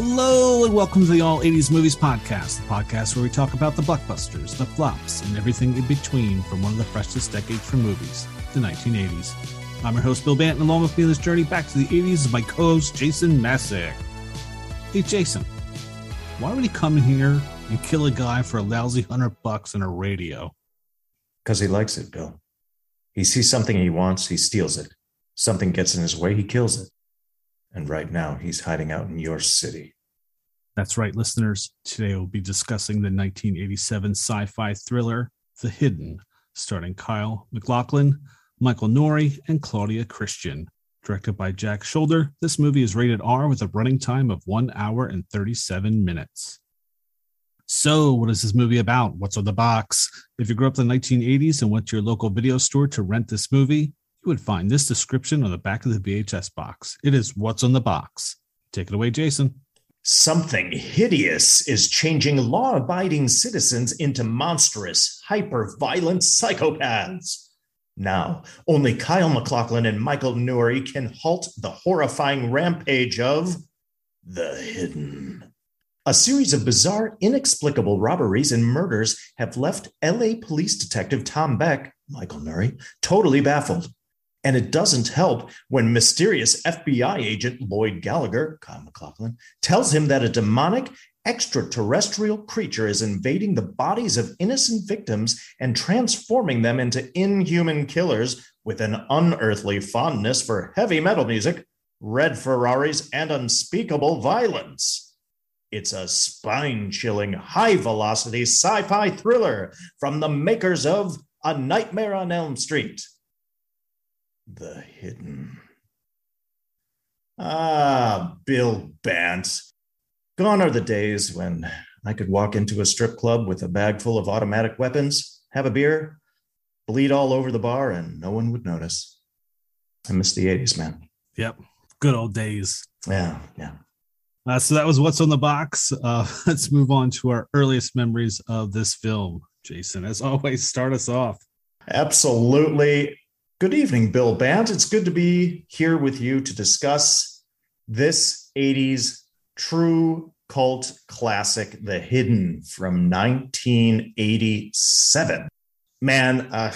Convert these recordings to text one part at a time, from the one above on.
Hello, and welcome to the All 80s Movies Podcast, the podcast where we talk about the blockbusters, the flops, and everything in between from one of the freshest decades for movies, the 1980s. I'm your host, Bill Banton, along with me on this journey back to the 80s is my co host, Jason Masek. Hey, Jason, why would he come in here and kill a guy for a lousy hundred bucks and a radio? Because he likes it, Bill. He sees something he wants, he steals it. Something gets in his way, he kills it. And right now, he's hiding out in your city. That's right, listeners. Today we'll be discussing the 1987 sci fi thriller, The Hidden, starring Kyle MacLachlan, Michael Nouri, and Claudia Christian. Directed by Jack Sholder, this movie is rated R with a running time of 1 hour and 37 minutes. So, what is this movie about? What's on the box? If you grew up in the 1980s and went to your local video store to rent this movie, would find this description on the back of the VHS box. It is What's on the Box. Take it away, Jason. Something hideous is changing law abiding citizens into monstrous, hyper violent psychopaths. Now, only Kyle MacLachlan and Michael Nouri can halt the horrifying rampage of the hidden. A series of bizarre, inexplicable robberies and murders have left LA police detective Tom Beck, Michael Nouri, totally baffled. And it doesn't help when mysterious FBI agent Lloyd Gallagher, Kyle MacLachlan, tells him that a demonic extraterrestrial creature is invading the bodies of innocent victims and transforming them into inhuman killers with an unearthly fondness for heavy metal music, red Ferraris, and unspeakable violence. It's a spine chilling, high velocity sci fi thriller from the makers of A Nightmare on Elm Street. The Hidden. Ah, Bill Bant. Gone are the days when I could walk into a strip club with a bag full of automatic weapons, have a beer, bleed all over the bar, and no one would notice. I miss the 80s, man. Yep. Good old days. Yeah, yeah. Uh, so that was what's on the box. Uh, let's move on to our earliest memories of this film. Jason, as always, start us off. Absolutely. Good evening, Bill Bant. It's good to be here with you to discuss this 80s true cult classic, The Hidden from 1987. Man, uh,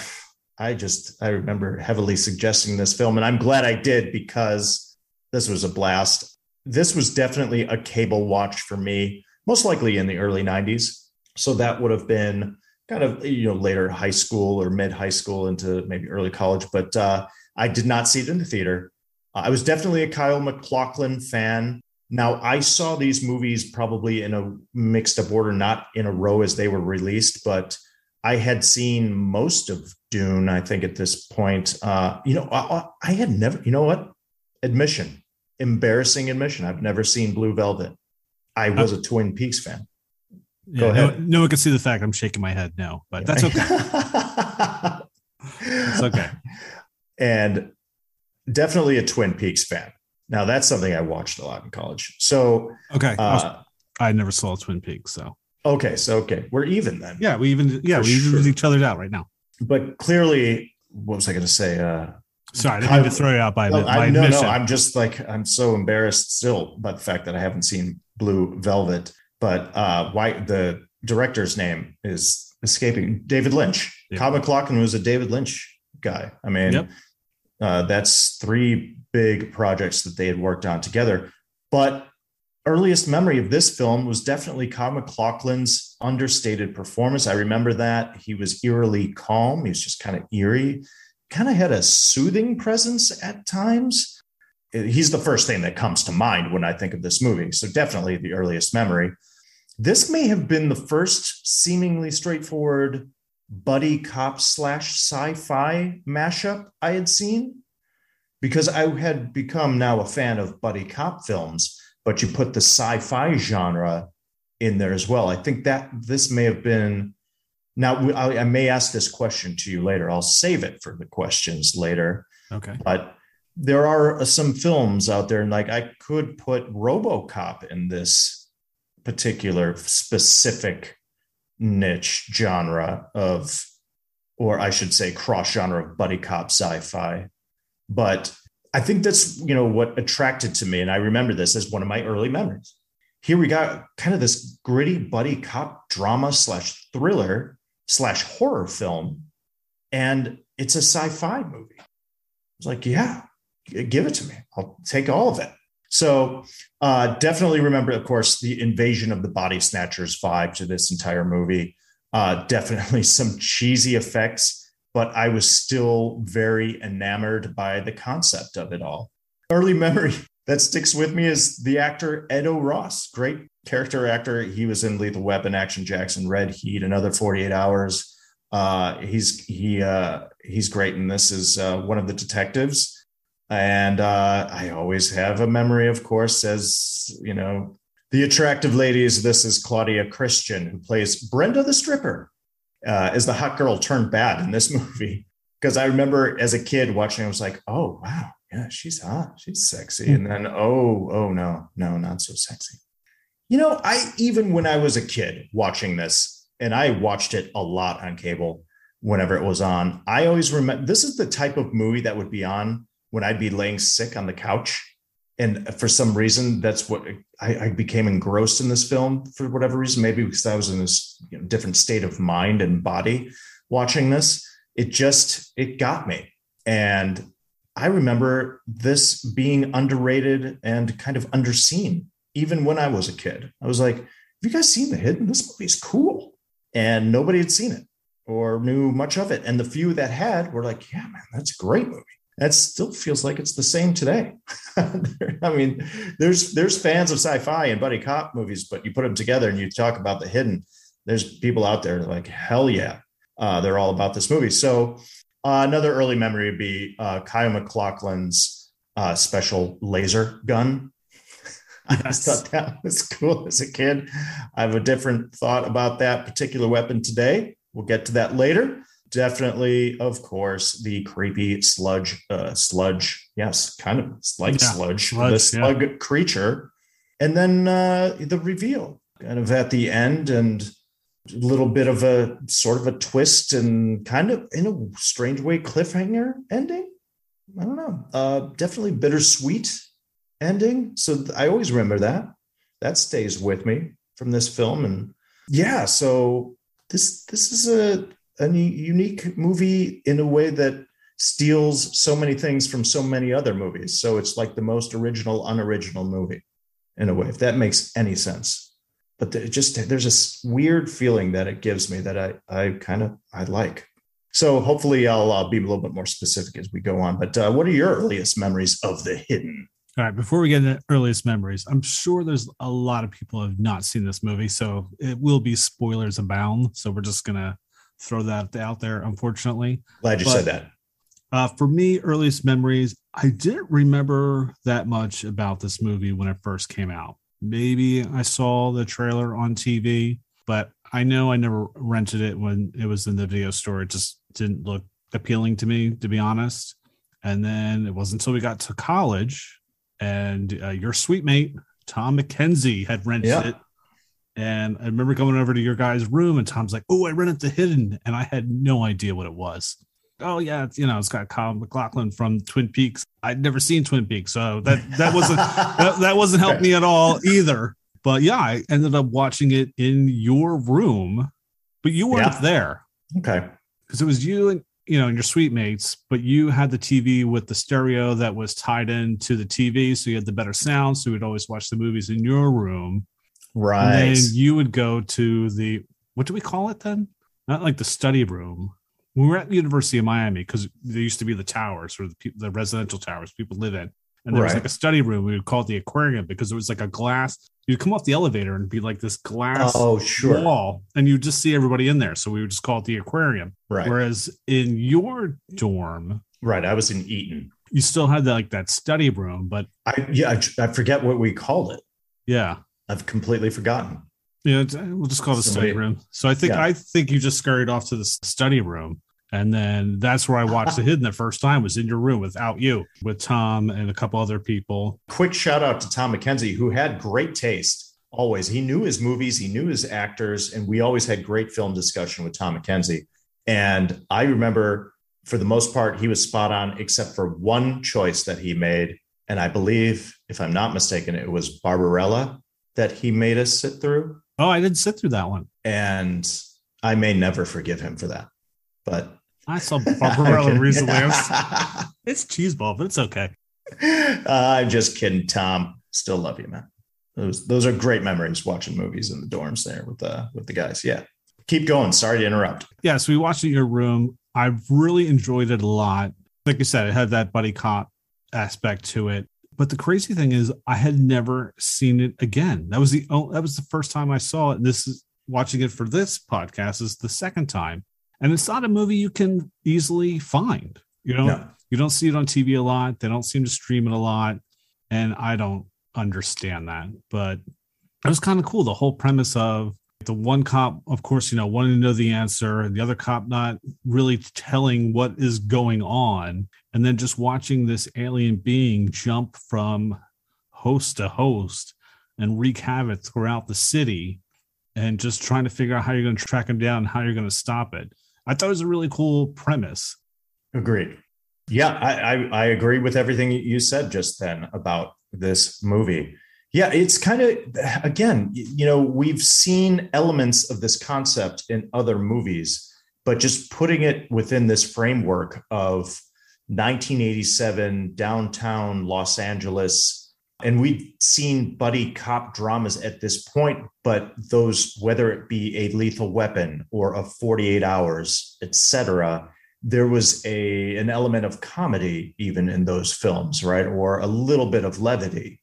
I just, I remember heavily suggesting this film, and I'm glad I did because this was a blast. This was definitely a cable watch for me, most likely in the early 90s. So that would have been kind of you know later high school or mid high school into maybe early college but uh, i did not see it in the theater. I was definitely a kyle maclachlan fan. Now i saw these movies probably in a mixed up order not in a row as they were released but i had seen most of dune i think at this point. Uh, you know I, I had never you know what? Admission. Embarrassing admission. I've never seen blue velvet. I was a twin peaks fan Go ahead. No, no, one can see the fact I'm shaking my head no, but that's okay. it's okay. And definitely a Twin Peaks fan. Now that's something I watched a lot in college. So okay, uh, I never saw Twin Peaks, so okay, so okay, we're even then. Yeah, we even yeah we sure. even each other out right now. But clearly, what was I going to say? Uh, Sorry, I didn't mean to throw you out by, no, by no, no. I'm just like I'm so embarrassed still by the fact that I haven't seen Blue Velvet but uh, why the director's name is escaping. David Lynch. Yep. Kyle MacLachlan was a David Lynch guy. I mean, yep. uh, that's three big projects that they had worked on together. But earliest memory of this film was definitely Kyle MacLachlan's understated performance. I remember that he was eerily calm. He was just kind of eerie, kind of had a soothing presence at times. He's the first thing that comes to mind when I think of this movie. So definitely the earliest memory. This may have been the first seemingly straightforward buddy cop slash sci fi mashup I had seen because I had become now a fan of buddy cop films, but you put the sci fi genre in there as well. I think that this may have been. Now, I, I may ask this question to you later. I'll save it for the questions later. Okay. But there are some films out there, and like I could put Robocop in this particular specific niche genre of, or I should say, cross genre of buddy cop sci fi. But I think that's you know what attracted to me, and I remember this as one of my early memories. here we got kind of this gritty buddy cop drama slash thriller slash horror film, and it's a sci-fi movie. It's like, yeah, give it to me. I'll take all of it. So uh, definitely remember, of course, the invasion of the body snatchers vibe to this entire movie. Uh, definitely some cheesy effects, but I was still very enamored by the concept of it all. Early memory that sticks with me is the actor Ed O'Ross, great character actor. He was in Lethal Weapon, Action Jackson, Red Heat, another 48 Hours. Uh, he's he uh, he's great and this is uh, one of the detectives, and uh, I always have a memory, of course, as you know, the attractive ladies. This is Claudia Christian, who plays Brenda the stripper, uh, as the hot girl turned bad in this movie. Because I remember as a kid watching, I was like, oh wow, yeah, she's hot, she's sexy, and then oh oh no no not so sexy. You know, I even when I was a kid watching this, and I watched it a lot on cable whenever it was on. I always remember this is the type of movie that would be on when I'd be laying sick on the couch. And for some reason, that's what I, I became engrossed in this film for whatever reason. Maybe because I was in this you know, different state of mind and body watching this. It just it got me, and I remember this being underrated and kind of underseen even when I was a kid. I was like, "Have you guys seen The Hidden? This movie's cool." and nobody had seen it or knew much of it. And the few that had were like, yeah, man, that's a great movie. That still feels like it's the same today. I mean, there's there's fans of sci-fi and buddy cop movies, but you put them together and you talk about the hidden. There's people out there like, hell yeah, uh, they're all about this movie. So uh, another early memory would be uh, Kyle MacLachlan's uh, special laser gun I just thought that was cool as a kid. I have a different thought about that particular weapon today. We'll get to that later. Definitely, of course, the creepy sludge, uh, sludge. Yes, kind of like yeah, sludge, sludge, the slug yeah. creature. And then uh, the reveal kind of at the end and a little bit of a sort of a twist and kind of in a strange way cliffhanger ending. I don't know. Uh, definitely bittersweet ending. So I always remember that. That stays with me from this film. And yeah, so this this is a, a unique movie in a way that steals so many things from so many other movies. So it's like the most original, unoriginal movie in a way, if that makes any sense. But there just there's this weird feeling that it gives me that I I kind of I like. So hopefully I'll be a little bit more specific as we go on. But uh, what are your earliest memories of the hidden? All right, before we get into earliest memories, I'm sure there's a lot of people have not seen this movie, so it will be spoilers abound. So we're just gonna throw that out there, unfortunately. Glad you but, said that. Uh, for me, earliest memories, I didn't remember that much about this movie when it first came out. Maybe I saw the trailer on TV, but I know I never rented it when it was in the video store. It just didn't look appealing to me, to be honest. And then it wasn't until we got to college and uh, your sweet mate Tom McKenzie had rented yeah. it. And I remember coming over to your guy's room, and Tom's like, "Oh, I rented the Hidden," and I had no idea what it was. Oh yeah, it's, you know, it's got Colin McLaughlin from Twin Peaks. I'd never seen Twin Peaks, so that that wasn't that, that wasn't helping me at all either. But yeah, I ended up watching it in your room, but you weren't yeah. there. Okay, because it was you and you know, and your suite mates, but you had the TV with the stereo that was tied into the TV. So you had the better sound. So you would always watch the movies in your room. Right. And you would go to the, what do we call it then? Not like the study room. We were at the University of Miami because there used to be the towers or the, the residential towers people live in. And there right. was like a study room. We would call it the aquarium because it was like a glass you'd come off the elevator and be like this glass oh, sure. wall, and you just see everybody in there. So we would just call it the aquarium. Right. Whereas in your dorm, right, I was in Eaton. You still had that like that study room, but I yeah, I, I forget what we called it. Yeah, I've completely forgotten. Yeah, we'll just call it the study room. So I think yeah. I think you just scurried off to the study room and then that's where I watched The Hidden the first time was in your room without you, with Tom and a couple other people. Quick shout out to Tom McKenzie, who had great taste always. He knew his movies, he knew his actors, and we always had great film discussion with Tom McKenzie. And I remember for the most part, he was spot on, except for one choice that he made. And I believe, if I'm not mistaken, it was Barbarella. That he made us sit through. Oh, I didn't sit through that one. And I may never forgive him for that. But I saw Barbarella recently. it's cheeseball, but it's okay. Uh, I'm just kidding, Tom. Still love you, man. Those those are great memories watching movies in the dorms there with the with the guys. Yeah. Keep going. Sorry to interrupt. Yeah, so we watched it in your room. I really enjoyed it a lot. Like you said, it had that buddy cop aspect to it. But the crazy thing is, I had never seen it again. That was the that was the first time I saw it. And this is watching it for this podcast is the second time, and it's not a movie you can easily find. You know, no. you don't see it on TV a lot. They don't seem to stream it a lot, and I don't understand that. But it was kind of cool. The whole premise of the one cop, of course, you know, wanting to know the answer, and the other cop not really telling what is going on, and then just watching this alien being jump from host to host and wreak havoc throughout the city, and just trying to figure out how you're going to track him down and how you're going to stop it. I thought it was a really cool premise. Agreed. Yeah, I, I, I agree with everything you said just then about this movie. Yeah, it's kind of, again, you know, we've seen elements of this concept in other movies, but just putting it within this framework of 1987 downtown Los Angeles. And we've seen buddy cop dramas at this point, but those, whether it be a lethal weapon or a 48 hours, etc., there was a an element of comedy even in those films, right? Or a little bit of levity.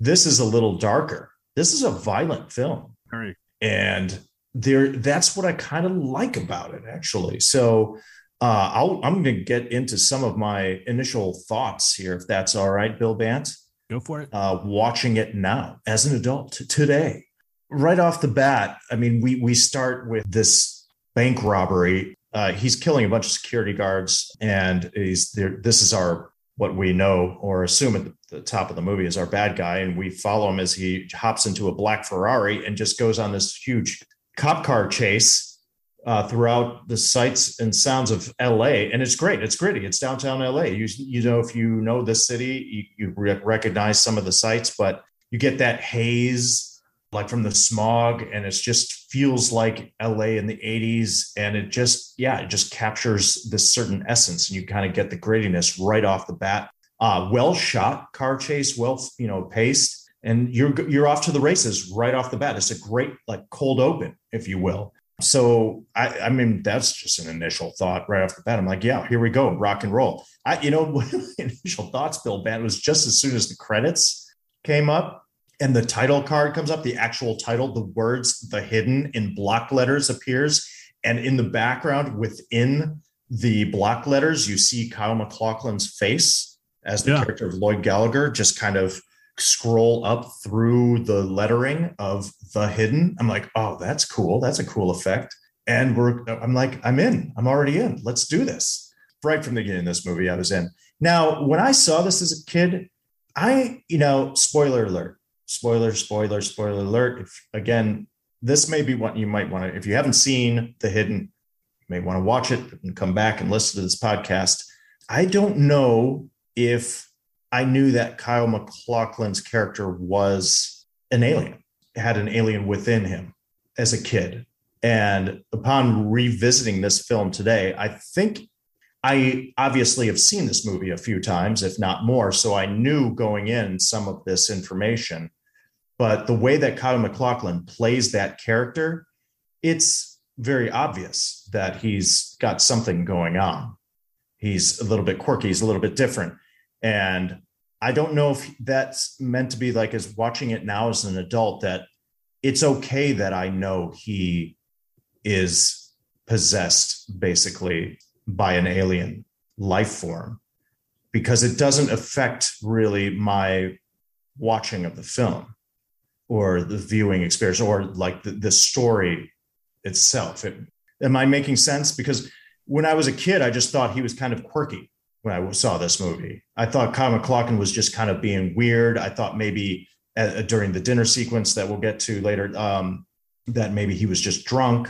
This is a little darker. This is a violent film. Right. And there that's what I kind of like about it actually. So uh, I'll, I'm going to get into some of my initial thoughts here, if that's all right, Bill Bant. Go for it. Uh, watching it now as an adult today, right off the bat, I mean, we we start with this bank robbery uh, he's killing a bunch of security guards, and he's there. This is our what we know or assume at the top of the movie is our bad guy, and we follow him as he hops into a black Ferrari and just goes on this huge cop car chase uh, throughout the sights and sounds of LA. And it's great. It's gritty. It's downtown LA. You, you know, if you know the city, you, you recognize some of the sights, but you get that haze like from the smog and it just feels like la in the 80s and it just yeah it just captures this certain essence and you kind of get the grittiness right off the bat uh, well shot car chase well you know paced and you're you're off to the races right off the bat. It's a great like cold open if you will. So I, I mean that's just an initial thought right off the bat. I'm like yeah here we go rock and roll. I you know initial thoughts bill band was just as soon as the credits came up and the title card comes up, the actual title, the words the hidden in block letters appears. And in the background within the block letters, you see Kyle MacLachlan's face as the yeah. character of Lloyd Gallagher just kind of scroll up through the lettering of the hidden. I'm like, oh, that's cool. That's a cool effect. And we're I'm like, I'm in. I'm already in. Let's do this. Right from the beginning of this movie, I was in. Now, when I saw this as a kid, I, you know, spoiler alert, spoiler, spoiler, spoiler alert. If again, this may be what you might want to, if you haven't seen The Hidden, you may want to watch it and come back and listen to this podcast. I don't know if I knew that Kyle MacLachlan's character was an alien, had an alien within him as a kid. And upon revisiting this film today, I think I obviously have seen this movie a few times, if not more. So I knew going in some of this information. But the way that Kyle MacLachlan plays that character, it's very obvious that he's got something going on. He's a little bit quirky, he's a little bit different. And I don't know if that's meant to be like as watching it now as an adult that it's okay that I know he is possessed basically by an alien life form because it doesn't affect really my watching of the film or the viewing experience or like the, the story itself. It, am I making sense? Because when I was a kid, I just thought he was kind of quirky when I saw this movie. I thought Kyle MacLachlan was just kind of being weird. I thought maybe uh, during the dinner sequence that we'll get to later, um, that maybe he was just drunk.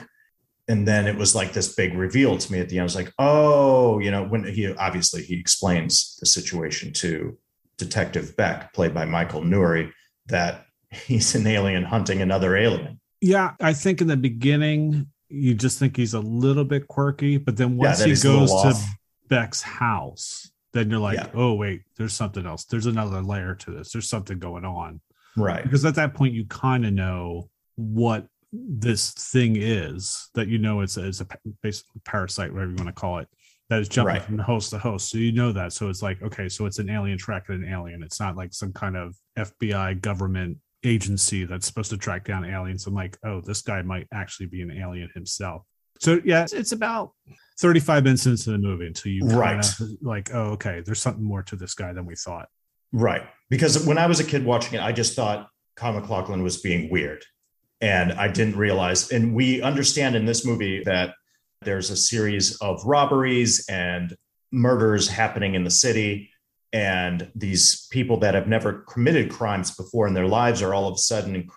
And then it was like this big reveal to me at the end. I was like, oh, you know, when he obviously he explains the situation to Detective Beck, played by Michael Nouri, that he's an alien hunting another alien. Yeah, I think in the beginning you just think he's a little bit quirky, but then once Yeah, he goes to. Beck's house, then you're like, Yeah. oh wait, there's something else. There's another layer to this. There's something going on. Right. Because at that point you kind of know what this thing is that you know it's a, it's a basically parasite, whatever you want to call it, that is jumping Right. from host to host. So you know that. So it's like, okay, so it's an alien tracking an alien. It's not like some kind of FBI government agency that's supposed to track down aliens. I'm like, oh, this guy might actually be an alien himself. So yeah, it's- it's about 35 minutes into the movie until you Right. of like, oh, okay, there's something more to this guy than we thought. Right. Because when I was a kid watching it, I just thought Kyle MacLachlan was being weird. And I didn't realize, and we understand in this movie that there's a series of robberies and murders happening in the city. And these people that have never committed crimes before in their lives are all of a sudden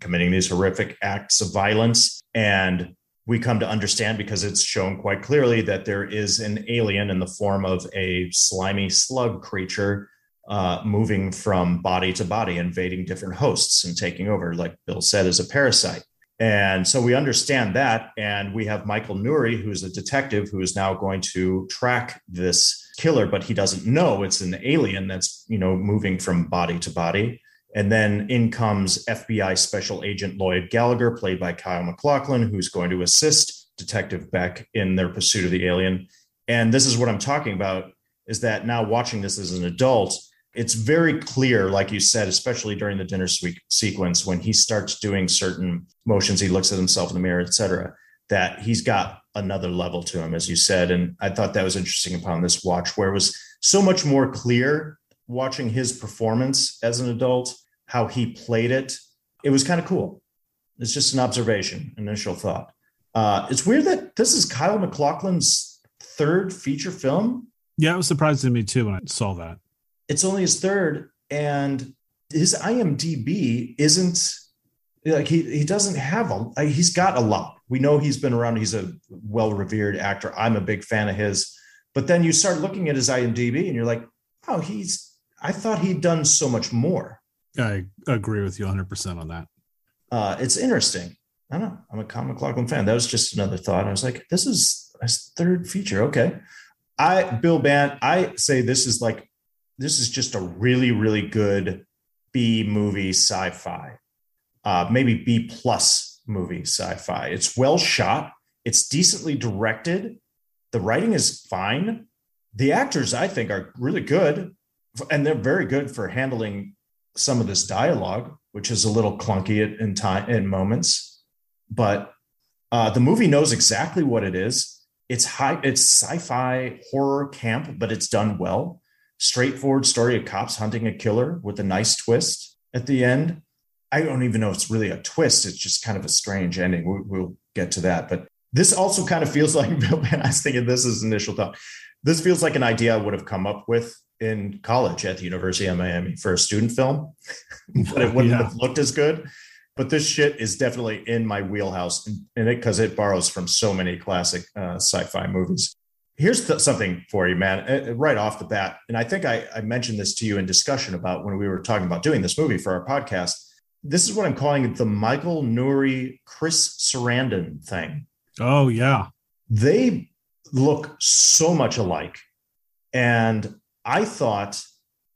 committing these horrific acts of violence. And we come to understand because it's shown quite clearly that there is an alien in the form of a slimy slug creature uh, moving from body to body, invading different hosts and taking over, like Bill said, as a parasite. And so we understand that. And we have Michael Nouri, who is a detective who is now going to track this killer, but he doesn't know it's an alien that's, you know, moving from body to body. And then in comes FBI Special Agent Lloyd Gallagher, played by Kyle MacLachlan, who's going to assist Detective Beck in their pursuit of the alien. And this is what I'm talking about is that now watching this as an adult, it's very clear, like you said, especially during the dinner suite sequence when he starts doing certain motions, he looks at himself in the mirror, et cetera, that he's got another level to him, as you said. And I thought that was interesting upon this watch, where it was so much more clear watching his performance as an adult, how he played it. It was kind of cool. It's just an observation, initial thought. Uh, it's weird that this is Kyle MacLachlan's third feature film Yeah, it was surprising to me too when I saw that. it's only his third and his imdb isn't like he he doesn't have a he's got a lot we know he's been around he's a well revered actor i'm a big fan of his but then you start looking at his imdb and you're like oh he's i thought he'd done so much more I agree with you 100% on that. uh it's interesting. I don't know. I'm a comic McLaughlin fan. That was just another thought. I was like this is his third feature. Okay. I bill band i say this is like this is just a really really good b movie sci-fi. Uh maybe b plus movie sci-fi. It's well shot. It's decently directed. The writing is fine. The actors i think are really good and they're very good for handling some of this dialogue which is a little clunky at, in time in moments but uh, the movie knows exactly what it is. It's high it's sci-fi horror camp but it's done well. Straightforward story of cops hunting a killer with a nice twist at the end. I don't even know if it's really a twist it's just kind of a strange ending. We, we'll get to that but this also kind of feels like bill Van, i was thinking this is initial thought this feels like an idea i would have come up with in college at the university of miami for a student film but it wouldn't Yeah. have looked as good but this shit is definitely in my wheelhouse in it because it borrows from so many classic uh, sci-fi movies here's th- something for you man uh, right off the bat and i think I, I mentioned this to you in discussion about when we were talking about doing this movie for our podcast this is what i'm calling it the michael nouri chris sarandon thing Oh, yeah. they look so much alike. And I thought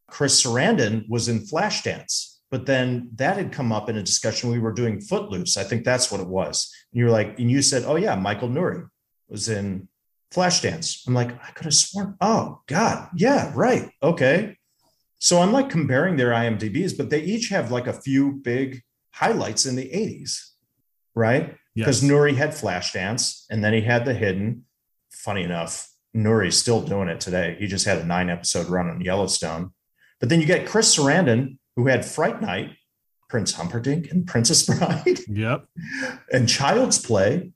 Chris Sarandon was in Flashdance, but then that had come up in a discussion we were doing Footloose. I think that's what it was. And you're like, and you said, oh, yeah, Michael Nouri was in Flashdance. I'm like, I could have sworn, oh, God, yeah, right. Okay. So I'm like comparing their IMDb's, but they each have like a few big highlights in the 80s, right? because Yes. Nouri had Flashdance and then he had The Hidden. Funny enough, Nouri's still doing it today. He just had a nine episode run on Yellowstone. But then you get Chris Sarandon, who had Fright Night, Prince Humperdinck, and Princess Bride, Yep. and Child's Play,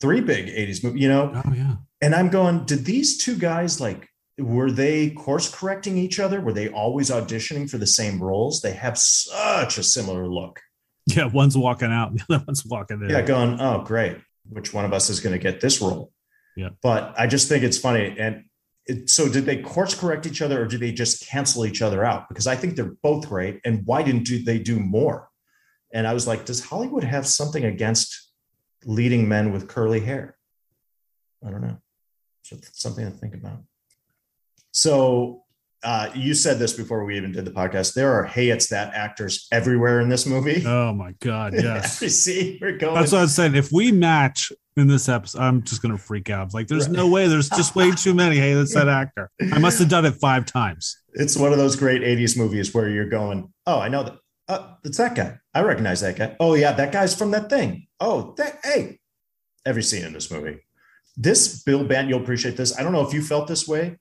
three big 80s movies, you know? Oh, yeah. And I'm going, did these two guys like, were they course correcting each other? Were they always auditioning for the same roles? They have such a similar look. Yeah. One's walking out, the other one's walking in. yeah, going, oh, great. Which one of us is going to get this role? Yeah. But I just think it's funny. And it, so, did they course correct each other or did they just cancel each other out? Because I think they're both great. And why didn't do, they do more? And I was like, does Hollywood have something against leading men with curly hair? I don't know. So something to think about. So uh, you said this before we even did the podcast. There are hey, it's that actors everywhere in this movie. Oh my god, yes. See, we're going. That's what I was saying. If we match in this episode, I'm just gonna freak out. Like, there's right. no way. There's just way too many. Hey, that's that actor. I must have done it five times. It's one of those great '80s movies where you're going, oh, I know that. Uh, it's that guy. I recognize that guy. Oh yeah, that guy's from that thing. Oh, that. Hey, every scene in this movie. This Bill Band, you'll appreciate this. I don't know if you felt this way,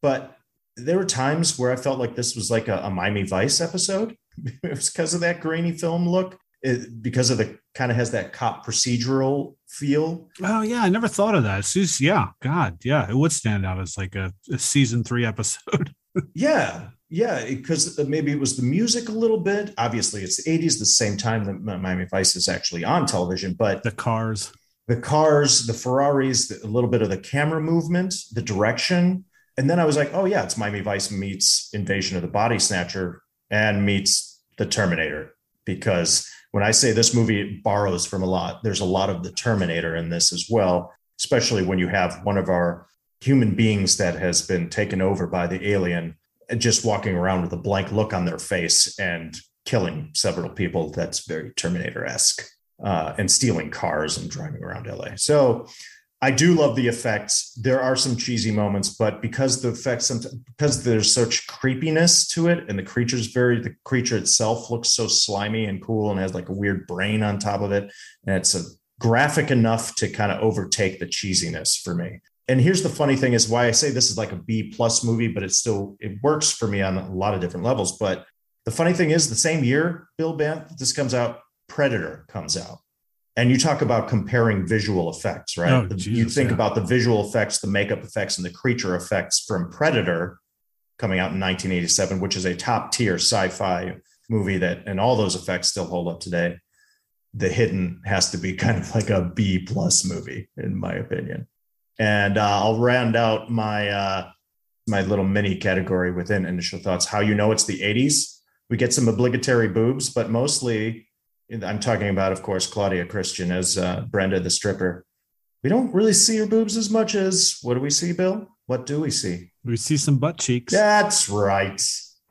but there were times where I felt like this was like a, a Miami Vice episode. it was because of that grainy film look, it, because of the kind of has that cop procedural feel. Oh yeah, I never thought of that. It's just, yeah, God, yeah, it would stand out as like a, a season three episode. yeah, yeah, because uh, maybe it was the music a little bit. Obviously, it's the '80s, the same time that Miami Vice is actually on television, but the cars, the cars, the Ferraris, a little bit of the camera movement, the direction and then I was like, oh yeah, it's Miami Vice meets Invasion of the Body Snatcher and meets the Terminator. Because when I say this movie borrows from a lot, there's a lot of the Terminator in this as well, especially when you have one of our human beings that has been taken over by the alien just walking around with a blank look on their face and killing several people. That's very Terminator esque. Uh, and stealing cars and driving around LA. So I do love the effects. There are some cheesy moments, but because the effects, because there's such creepiness to it, and the creature's very, the creature itself looks so slimy and cool and has like a weird brain on top of it. And it's a graphic enough to kind of overtake the cheesiness for me. And here's the funny thing is why I say this is like a B plus movie, but it still, it works for me on a lot of different levels. But the funny thing is the same year, Bill Bant, this comes out, Predator comes out and you talk about comparing visual effects, right? Oh, Jesus, you think yeah. about the visual effects, the makeup effects, and the creature effects from Predator coming out in 1987, which is a top tier sci fi movie that, and all those effects still hold up today. The Hidden has to be kind of like a B plus movie, in my opinion. And uh, I'll round out my uh, my little mini category within initial thoughts. How you know it's the 80s? We get some obligatory boobs, but mostly I'm talking about, of course, Claudia Christian as uh, Brenda the stripper. We don't really see her boobs as much as what do we see, Bill? What do we see? We see some butt cheeks. That's right.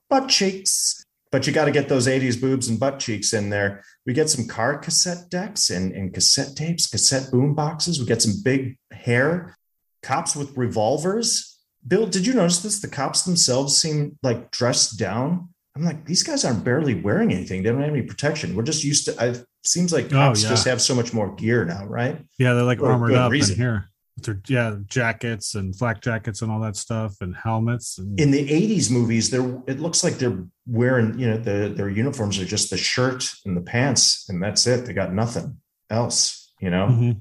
Butt cheeks. But you got to get those 80s boobs and butt cheeks in there. We get some car cassette decks and, and cassette tapes, cassette boom boxes. We get some big hair, cops with revolvers. Bill, did you notice this? The cops themselves seem like dressed down I'm like, these guys aren't barely wearing anything. They don't have any protection. We're just used to. It seems like oh, cops oh, yeah. just have so much more gear now, right? Yeah, they're like armored up reason. in here. Their, yeah, jackets and flak jackets and all that stuff, and helmets. And... In the '80s movies, they're it looks like they're wearing, you know, the, their uniforms are just the shirt and the pants, and that's it. They got nothing else, you know. Mm-hmm.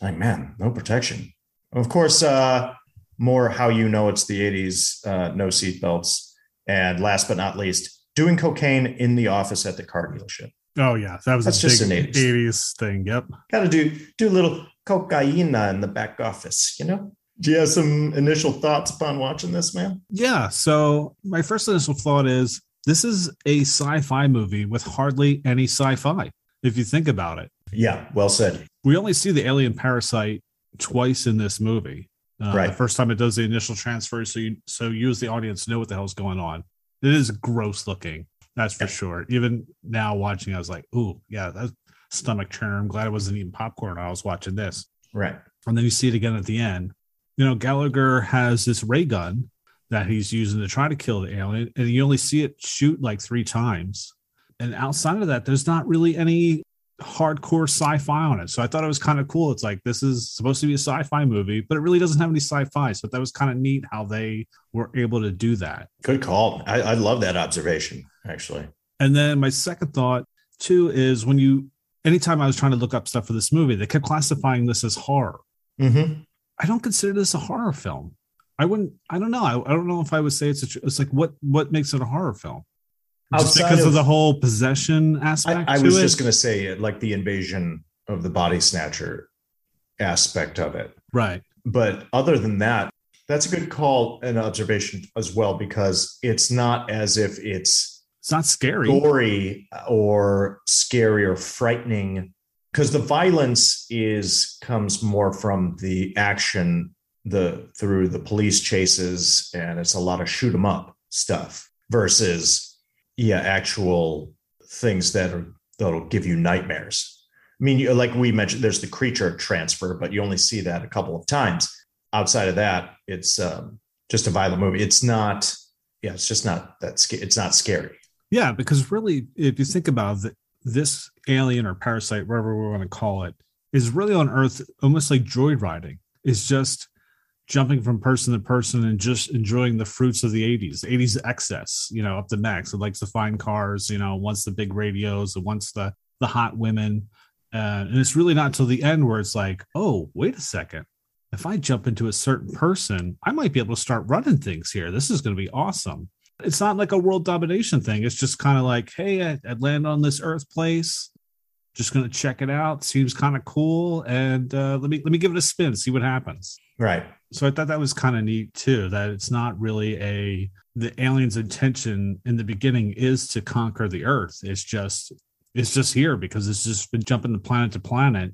Like, man, no protection. Of course, uh, more how you know it's the '80s. Uh, no seatbelts, and last but not least, doing cocaine in the office at the car dealership. Oh yeah, that was That's just an 80s. 80s thing. Yep. Got to do do a little cocaine in the back office, you know? Do you have some initial thoughts upon watching this, man? Yeah. So my first initial thought is this is a sci-fi movie with hardly any sci-fi, if you think about it. Yeah, well said. We only see the alien parasite twice in this movie. Uh, right. The first time it does the initial transfer, so you so you as the audience know what the hell's going on. It is gross looking. That's for yeah. sure. Even now watching, I was like, "Ooh, yeah, that's stomach churn." I'm glad I wasn't eating popcorn. while I was watching this. Right. And then you see it again at the end. You know, Gallagher has this ray gun that he's using to try to kill the alien, and you only see it shoot like three times. And outside of that, there's not really any hardcore sci-fi on it. So I thought it was kind of cool. It's like this is supposed to be a sci-fi movie, but it really doesn't have any sci-fi. So that was kind of neat how they were able to do that. Good call. I, I love that observation, actually. And then my second thought too is when you anytime I was trying to look up stuff for this movie, they kept classifying this as horror. Mm-hmm. I don't consider this a horror film. I wouldn't. I don't know. I, I don't know if I would say it's a. It's like what what makes it a horror film? Just because of, of, the whole possession aspect. I, I was it? just going to say, like the invasion of the body snatcher aspect of it. Right. But other than that, that's a good call and observation as well, because it's not as if it's It's not scary. gory or scary or frightening because the violence is comes more from the action the through the police chases and it's a lot of shoot 'em up stuff versus yeah actual things that are that'll give you nightmares. I mean you, like we mentioned there's the creature transfer but you only see that a couple of times. Outside of that it's um, just a violent movie. It's not yeah it's just not that it's not scary. Yeah, because really, if you think about it, this alien or parasite, whatever we want to call it, is really on Earth almost like joyriding. It's just jumping from person to person and just enjoying the fruits of the 80s, 80s excess, you know, up to max. It likes to find cars, you know, wants the big radios, it wants the the hot women. Uh, and it's really not until the end where it's like, oh, wait a second. If I jump into a certain person, I might be able to start running things here. This is going to be awesome it's not like a world domination thing. It's just kind of like, hey, I, I land on this Earth place. Just gonna check it out. Seems kind of cool, and uh, let me let me give it a spin, see what happens. right So I thought that was kind of neat too. That it's not really a the aliens' intention in the beginning is to conquer the Earth. It's just it's just here because it's just been jumping to planet to planet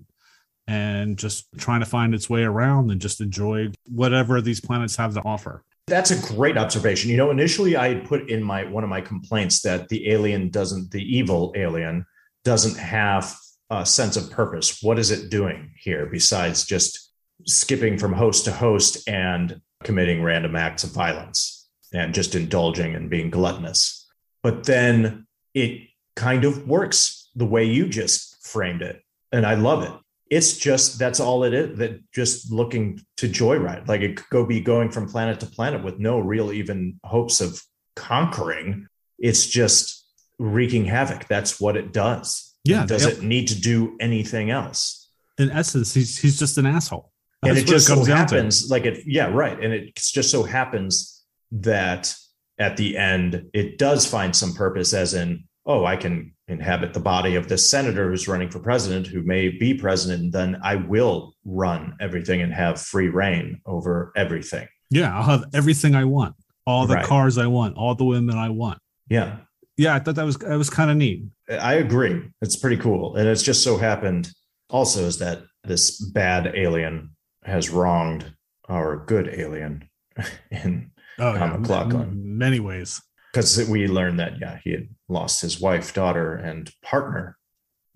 and just trying to find its way around and just enjoy whatever these planets have to offer. That's a great observation. You know, initially I had put in my one of my complaints that the alien doesn't, the evil alien doesn't have a sense of purpose. What is it doing here besides just skipping from host to host and committing random acts of violence and just indulging and being gluttonous? But then it kind of works the way you just framed it. And I love it it's just that's all it is that just looking to joyride like it could go be going from planet to planet with no real even hopes of conquering it's just wreaking havoc that's what it does Yeah, does yep. it need to do anything else In essence, he's he's just an asshole. And it just so down to. happens like it yeah right and it just so happens that at the end it does find some purpose as in oh i can inhabit the body of this senator who's running for president who may be president and then i will run everything and have free reign over everything Yeah, I'll have everything I want, all the Right. cars I want, all the women I want. yeah Yeah, I thought that was that was kind of neat. i agree it's pretty cool and it's just so happened also is that this bad alien has wronged our good alien in Oh, yeah, MacLachlan. in many ways. because we learned that yeah he had lost his wife daughter and partner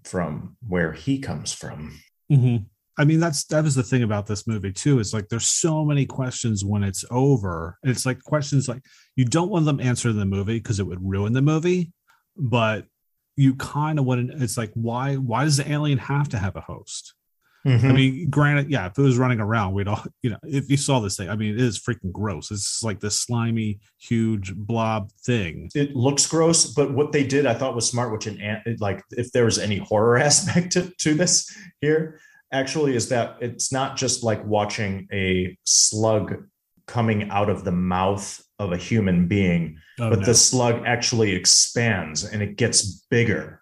from where he comes from Mhm. I mean, that's that was the thing about this movie too. It's like there's so many questions when it's over. It's like questions like you don't want them answered in the movie because it would ruin the movie, but you kind of want to. It's like why why does the alien have to have a host? Mm-hmm. I mean, granted, yeah, if it was running around, we'd all, you know, if you saw this thing, I mean, it is freaking gross. It's like this slimy, huge blob thing. it looks gross but what they did i thought was smart which an ant- like if there was any horror aspect to, to this here actually is that it's not just like watching a slug coming out of the mouth of a human being Oh, but no. the slug actually expands and it gets bigger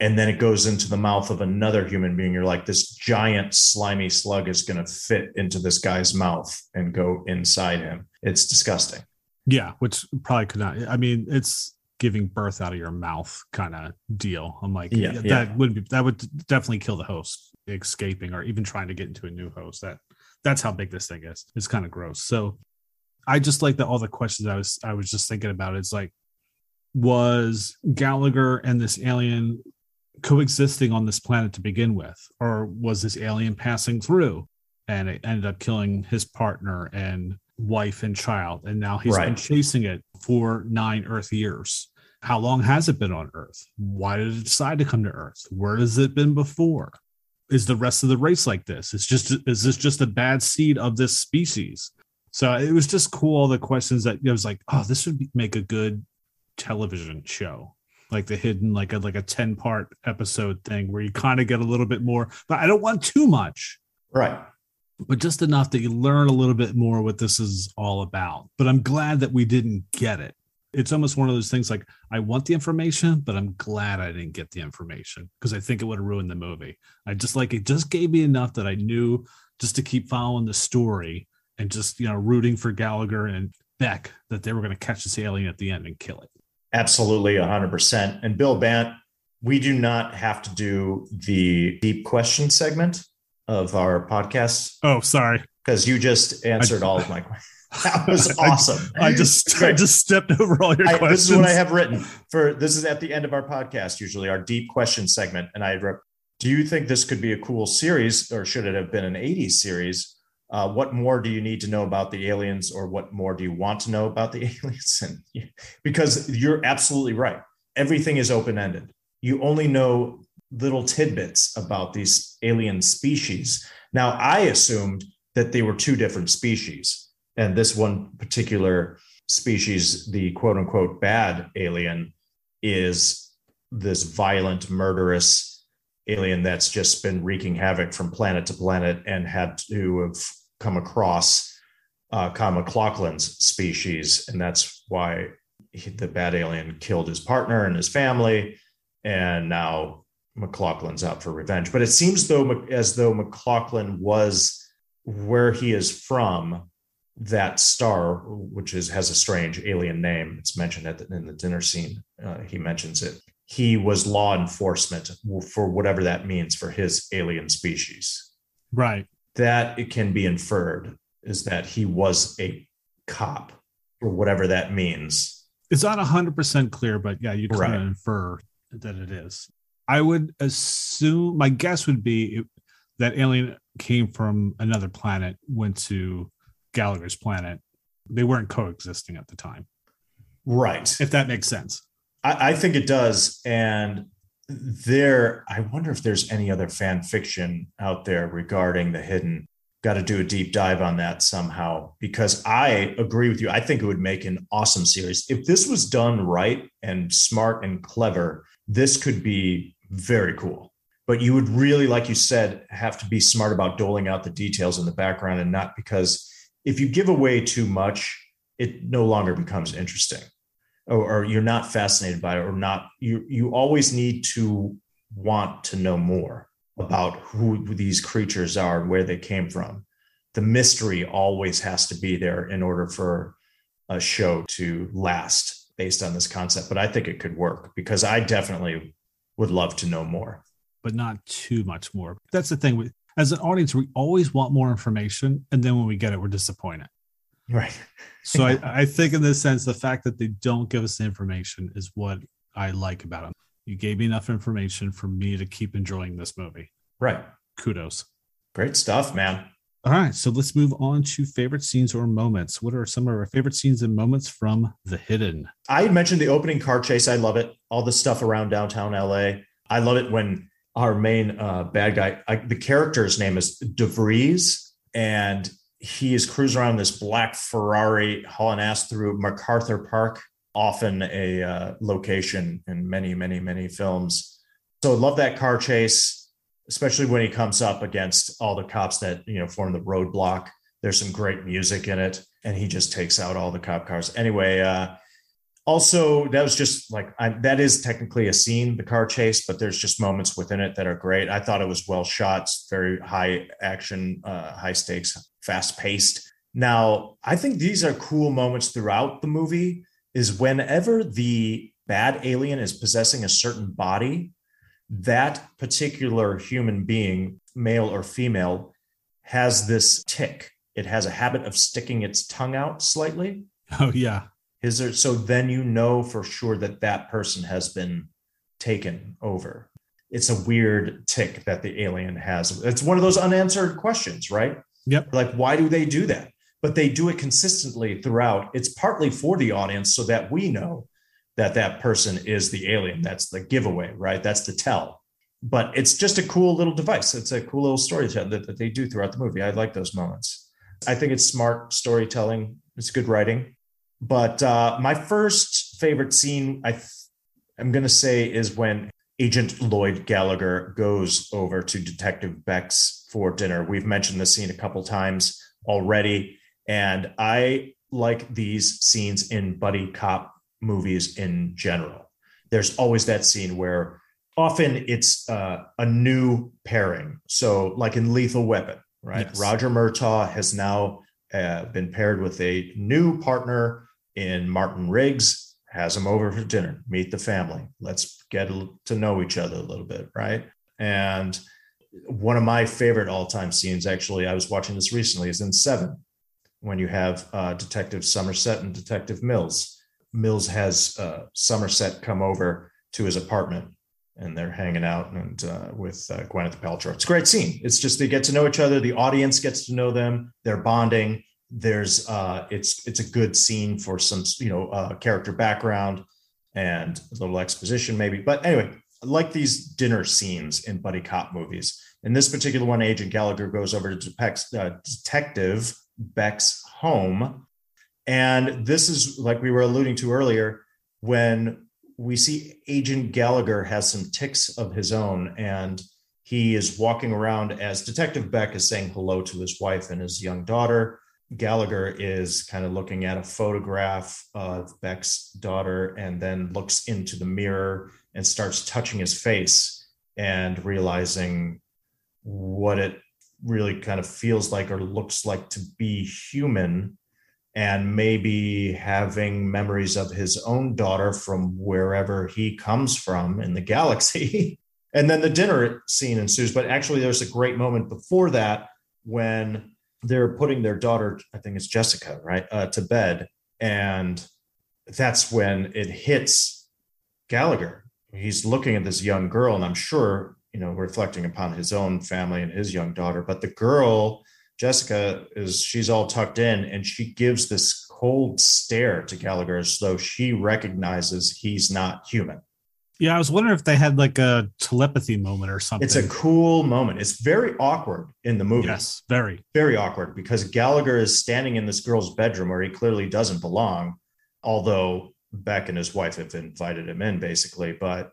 and then it goes into the mouth of another human being you're like this giant slimy slug is going to fit into this guy's mouth and go inside him it's disgusting yeah, which probably could not. I mean, it's giving birth out of your mouth kind of deal. I'm like, Yeah, yeah, yeah. that would be that would definitely kill the host escaping or even trying to get into a new host. That that's how big this thing is. It's kind of gross. So I just like that all the questions I was I was just thinking about. It's like, was Gallagher and this alien coexisting on this planet to begin with, or was this alien passing through and it ended up killing his partner and wife and child, and now he's been chasing it for nine Earth years. How long has it been on Earth? Why did it decide to come to Earth? Where has it been before? Is the rest of the race like this? It's just is this just a bad seed of this species? So it was just cool. All the questions that it was like, oh, this would be, make a good television show, like the hidden, like a like a ten part episode thing where you kind of get a little bit more. But I don't want too much right but just enough that you learn a little bit more what this is all about. But I'm glad that we didn't get it. It's almost one of those things like I want the information, but I'm glad I didn't get the information because I think it would have ruined the movie. I just like it just gave me enough that I knew just to keep following the story and just, you know, rooting for Gallagher and Beck that they were going to catch this alien at the end and kill it. Absolutely, 100%. And Bill Bant, we do not have to do the deep question segment of our podcast. Oh, sorry. Because you just answered I, all of my questions. That was awesome. I, I just I just stepped over all your I, questions. This is what I have written for this is at the end of our podcast, usually our deep question segment. And I wrote, do you think this could be a cool series or should it have been an 80s series? Uh, what more do you need to know about the aliens or what more do you want to know about the aliens? And because you're absolutely right. Everything is open-ended. You only know little tidbits about these alien species. Now, I assumed that they were two different species and this one particular species, the quote unquote bad alien, is this violent, murderous alien that's just been wreaking havoc from planet to planet and had to have come across uh, Kyle MacLachlan's species. And that's why he, the bad alien killed his partner and his family. And now MacLachlan's out for revenge. But it seems though as though MacLachlan was where he is from that star, which is has a strange alien name, it's mentioned at the, in the dinner scene. Uh, he mentions it. He was law enforcement for whatever that means for his alien species. Right. That it can be inferred is that he was a cop or whatever that means. It's not hundred percent clear, but yeah, you kind right. infer that it is. I would assume my guess would be that alien came from another planet, went to Gallagher's planet. They weren't coexisting at the time. Right. If that makes sense. I, I think it does. And there, I wonder if there's any other fan fiction out there regarding the hidden. Got to do a deep dive on that somehow because I agree with you. I think it would make an awesome series. If this was done right and smart and clever, this could be very cool but you would really like you said have to be smart about doling out the details in the background and not because if you give away too much, it no longer becomes interesting, or, or you're not fascinated by it, or not. You you always need to want to know more about who these creatures are and where they came from. The mystery always has to be there in order for a show to last based on this concept. But I think it could work because I definitely would love to know more. But not too much more. That's the thing as an audience, we always want more information, and then when we get it, we're disappointed. Right. so I, I think in this sense, the fact that they don't give us the information is what I like about them. You gave me enough information for me to keep enjoying this movie. Right. Kudos. Great stuff, man. All right, so let's move on to favorite scenes or moments. What are some of our favorite scenes and moments from The Hidden? I mentioned the opening car chase. I love it. All the stuff around downtown LA. I love it when our main uh, bad guy, I, the character's name is DeVries, and he is cruising around this black Ferrari, hauling ass through MacArthur Park, often a uh, location in many, many, many films. So love that car chase, especially when he comes up against all the cops that you know form the roadblock. There's some great music in it, and he just takes out all the cop cars. Anyway, uh, also that was just like I, that is technically a scene the car chase but there's just moments within it that are great. I thought it was well shot very high action uh, high stakes fast paced now i think these are cool moments throughout the movie is whenever the bad alien is possessing a certain body that particular human being male or female has this tick. It has a habit of sticking its tongue out slightly. Oh yeah is there so then you know for sure that that person has been taken over? It's a weird tick that the alien has. It's one of those unanswered questions, right? Yep. Like, why do they do that? But they do it consistently throughout. It's partly for the audience so that we know that that person is the alien. That's the giveaway, right? That's the tell. But it's just a cool little device. It's a cool little storytelling that, that they do throughout the movie. I like those moments. I think it's smart storytelling. It's good writing. But uh, my first favorite scene, I th- I'm going to say, is when Agent Lloyd Gallagher goes over to Detective Beck's for dinner. We've mentioned this scene a couple times already, and I like these scenes in buddy cop movies in general. There's always that scene where often it's uh, a new pairing. So, like in Lethal Weapon, right? Yes. Roger Murtaugh has now uh, been paired with a new partner in Martin Riggs, has them over for dinner, meet the family. Let's get to know each other a little bit, right? And one of my favorite all-time scenes, actually, I was watching this recently, is in Seven, when you have uh, Detective Somerset and Detective Mills. Mills has uh, Somerset come over to his apartment, and they're hanging out and uh, with uh, Gwyneth Paltrow. It's a great scene. It's just they get to know each other. The audience gets to know them. They're bonding. There's uh, it's it's a good scene for some you know uh, character background and a little exposition maybe. But anyway, I like these dinner scenes in buddy cop movies. In this particular one, Agent Gallagher goes over to uh, Detective Beck's home. And this is like we were alluding to earlier when we see Agent Gallagher has some ticks of his own and he is walking around as Detective Beck is saying hello to his wife and his young daughter. Gallagher is kind of looking at a photograph of Beck's daughter and then looks into the mirror and starts touching his face and realizing what it really kind of feels like or looks like to be human and maybe having memories of his own daughter from wherever he comes from in the galaxy. and then the dinner scene ensues. But actually, there's a great moment before that when they're putting their daughter, I think it's Jessica, right, uh, to bed. And that's when it hits Gallagher. He's looking at this young girl, and I'm sure you know, reflecting upon his own family and his young daughter. But the girl, Jessica, is she's all tucked in and she gives this cold stare to Gallagher as though she recognizes he's not human. Yeah, I was wondering if they had like a telepathy moment or something. It's a cool moment. It's very awkward in the movie. Yes, very. Very awkward because Gallagher is standing in this girl's bedroom where he clearly doesn't belong, although Beck and his wife have invited him in, basically. But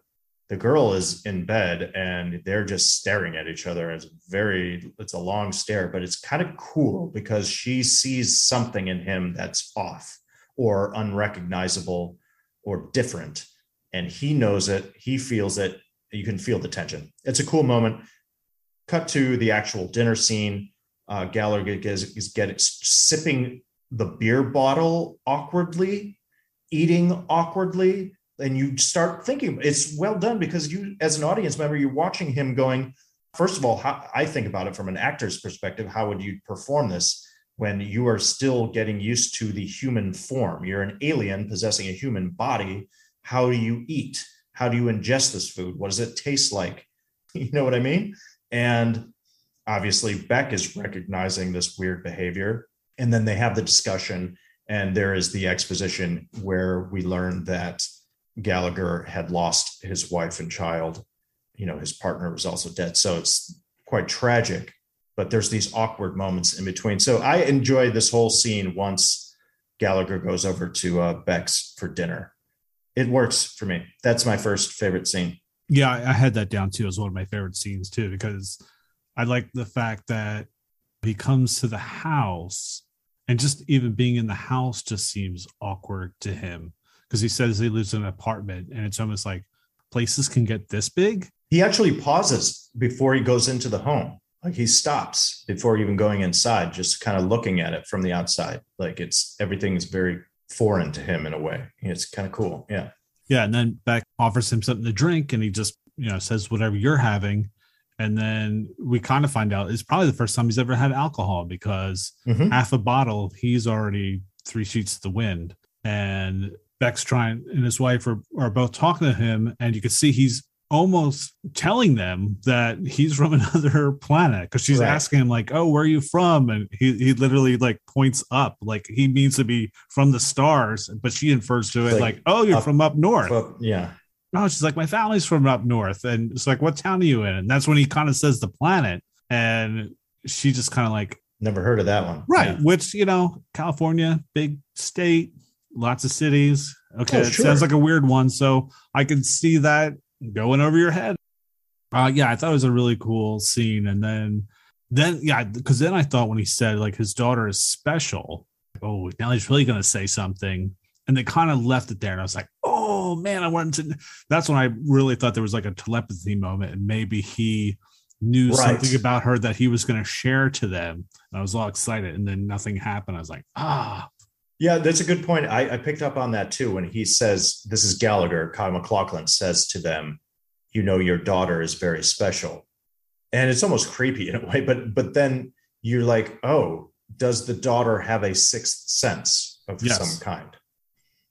the girl is in bed and they're just staring at each other it's very it's a long stare but it's kind of cool because she sees something in him that's off or unrecognizable or different and he knows it he feels it you can feel the tension. It's a cool moment. Cut to the actual dinner scene. Uh, gallagher is, is getting sipping the beer bottle awkwardly eating awkwardly and you start thinking it's well done because you as an audience member you're watching him going first of all how, i think about it from an actor's perspective how would you perform this when you are still getting used to the human form? You're an alien possessing a human body how do you eat how do you ingest this food what does it taste like you know what i mean and obviously beck is recognizing this weird behavior and then they have the discussion and there is the exposition where we learn that Gallagher had lost his wife and child. You know, his partner was also dead. So it's quite tragic, but there's these awkward moments in between. So I enjoy this whole scene once Gallagher goes over to uh, Beck's for dinner. It works for me. That's my first favorite scene. Yeah, I had that down too as one of my favorite scenes too, because I like the fact that he comes to the house and just even being in the house just seems awkward to him because he says he lives in an apartment and it's almost like places can get this big. He actually pauses before he goes into the home. Like he stops before even going inside, just kind of looking at it from the outside. Like it's everything is very foreign to him in a way. It's kind of cool. Yeah. Yeah. And then Beck offers him something to drink and he just, you know, says whatever you're having. And then we kind of find out it's probably the first time he's ever had alcohol because mm-hmm. half a bottle, he's already three sheets to the wind. And Beck's trying and his wife are, are both talking to him, and you can see he's almost telling them that he's from another planet because she's right. asking him like oh where are you from and he, he literally like points up like he means to be from the stars but she infers to it like, like, oh you're up, from up north up, yeah oh she's like my family's from up north and it's like what town are you in and that's when he kind of says the planet and she just kind of like never heard of that one right yeah. which you know california big state lots of cities. Okay, oh, it sounds like a weird one. So I can see that going over your head. Uh, yeah, I thought it was a really cool scene. And then, then yeah, because then I thought when he said like his daughter is special, oh, now he's really going to say something. And they kind of left it there. And I was like, oh man, I wanted to. That's when I really thought there was like a telepathy moment. And maybe he knew right. something about her that he was going to share to them. And I was all excited. And then nothing happened. I was like, ah, Yeah, that's a good point. I, I picked up on that too when he says, This is Gallagher, Kyle MacLachlan says to them, You know, your daughter is very special. And it's almost creepy in a way, but but then you're like, oh, does the daughter have a sixth sense of yes. some kind?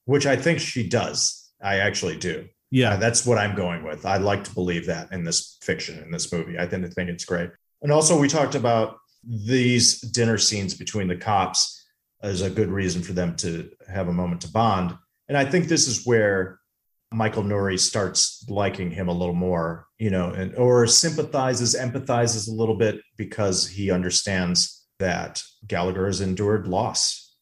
Which I think she does. I actually do. Yeah, uh, that's what I'm going with. I like to believe that in this fiction, in this movie. I think I think it's great. And also, we talked about these dinner scenes between the cops as a good reason for them to have a moment to bond. And I think this is where Michael Nouri starts liking him a little more, you know, and or sympathizes, empathizes a little bit because he understands that Gallagher has endured loss,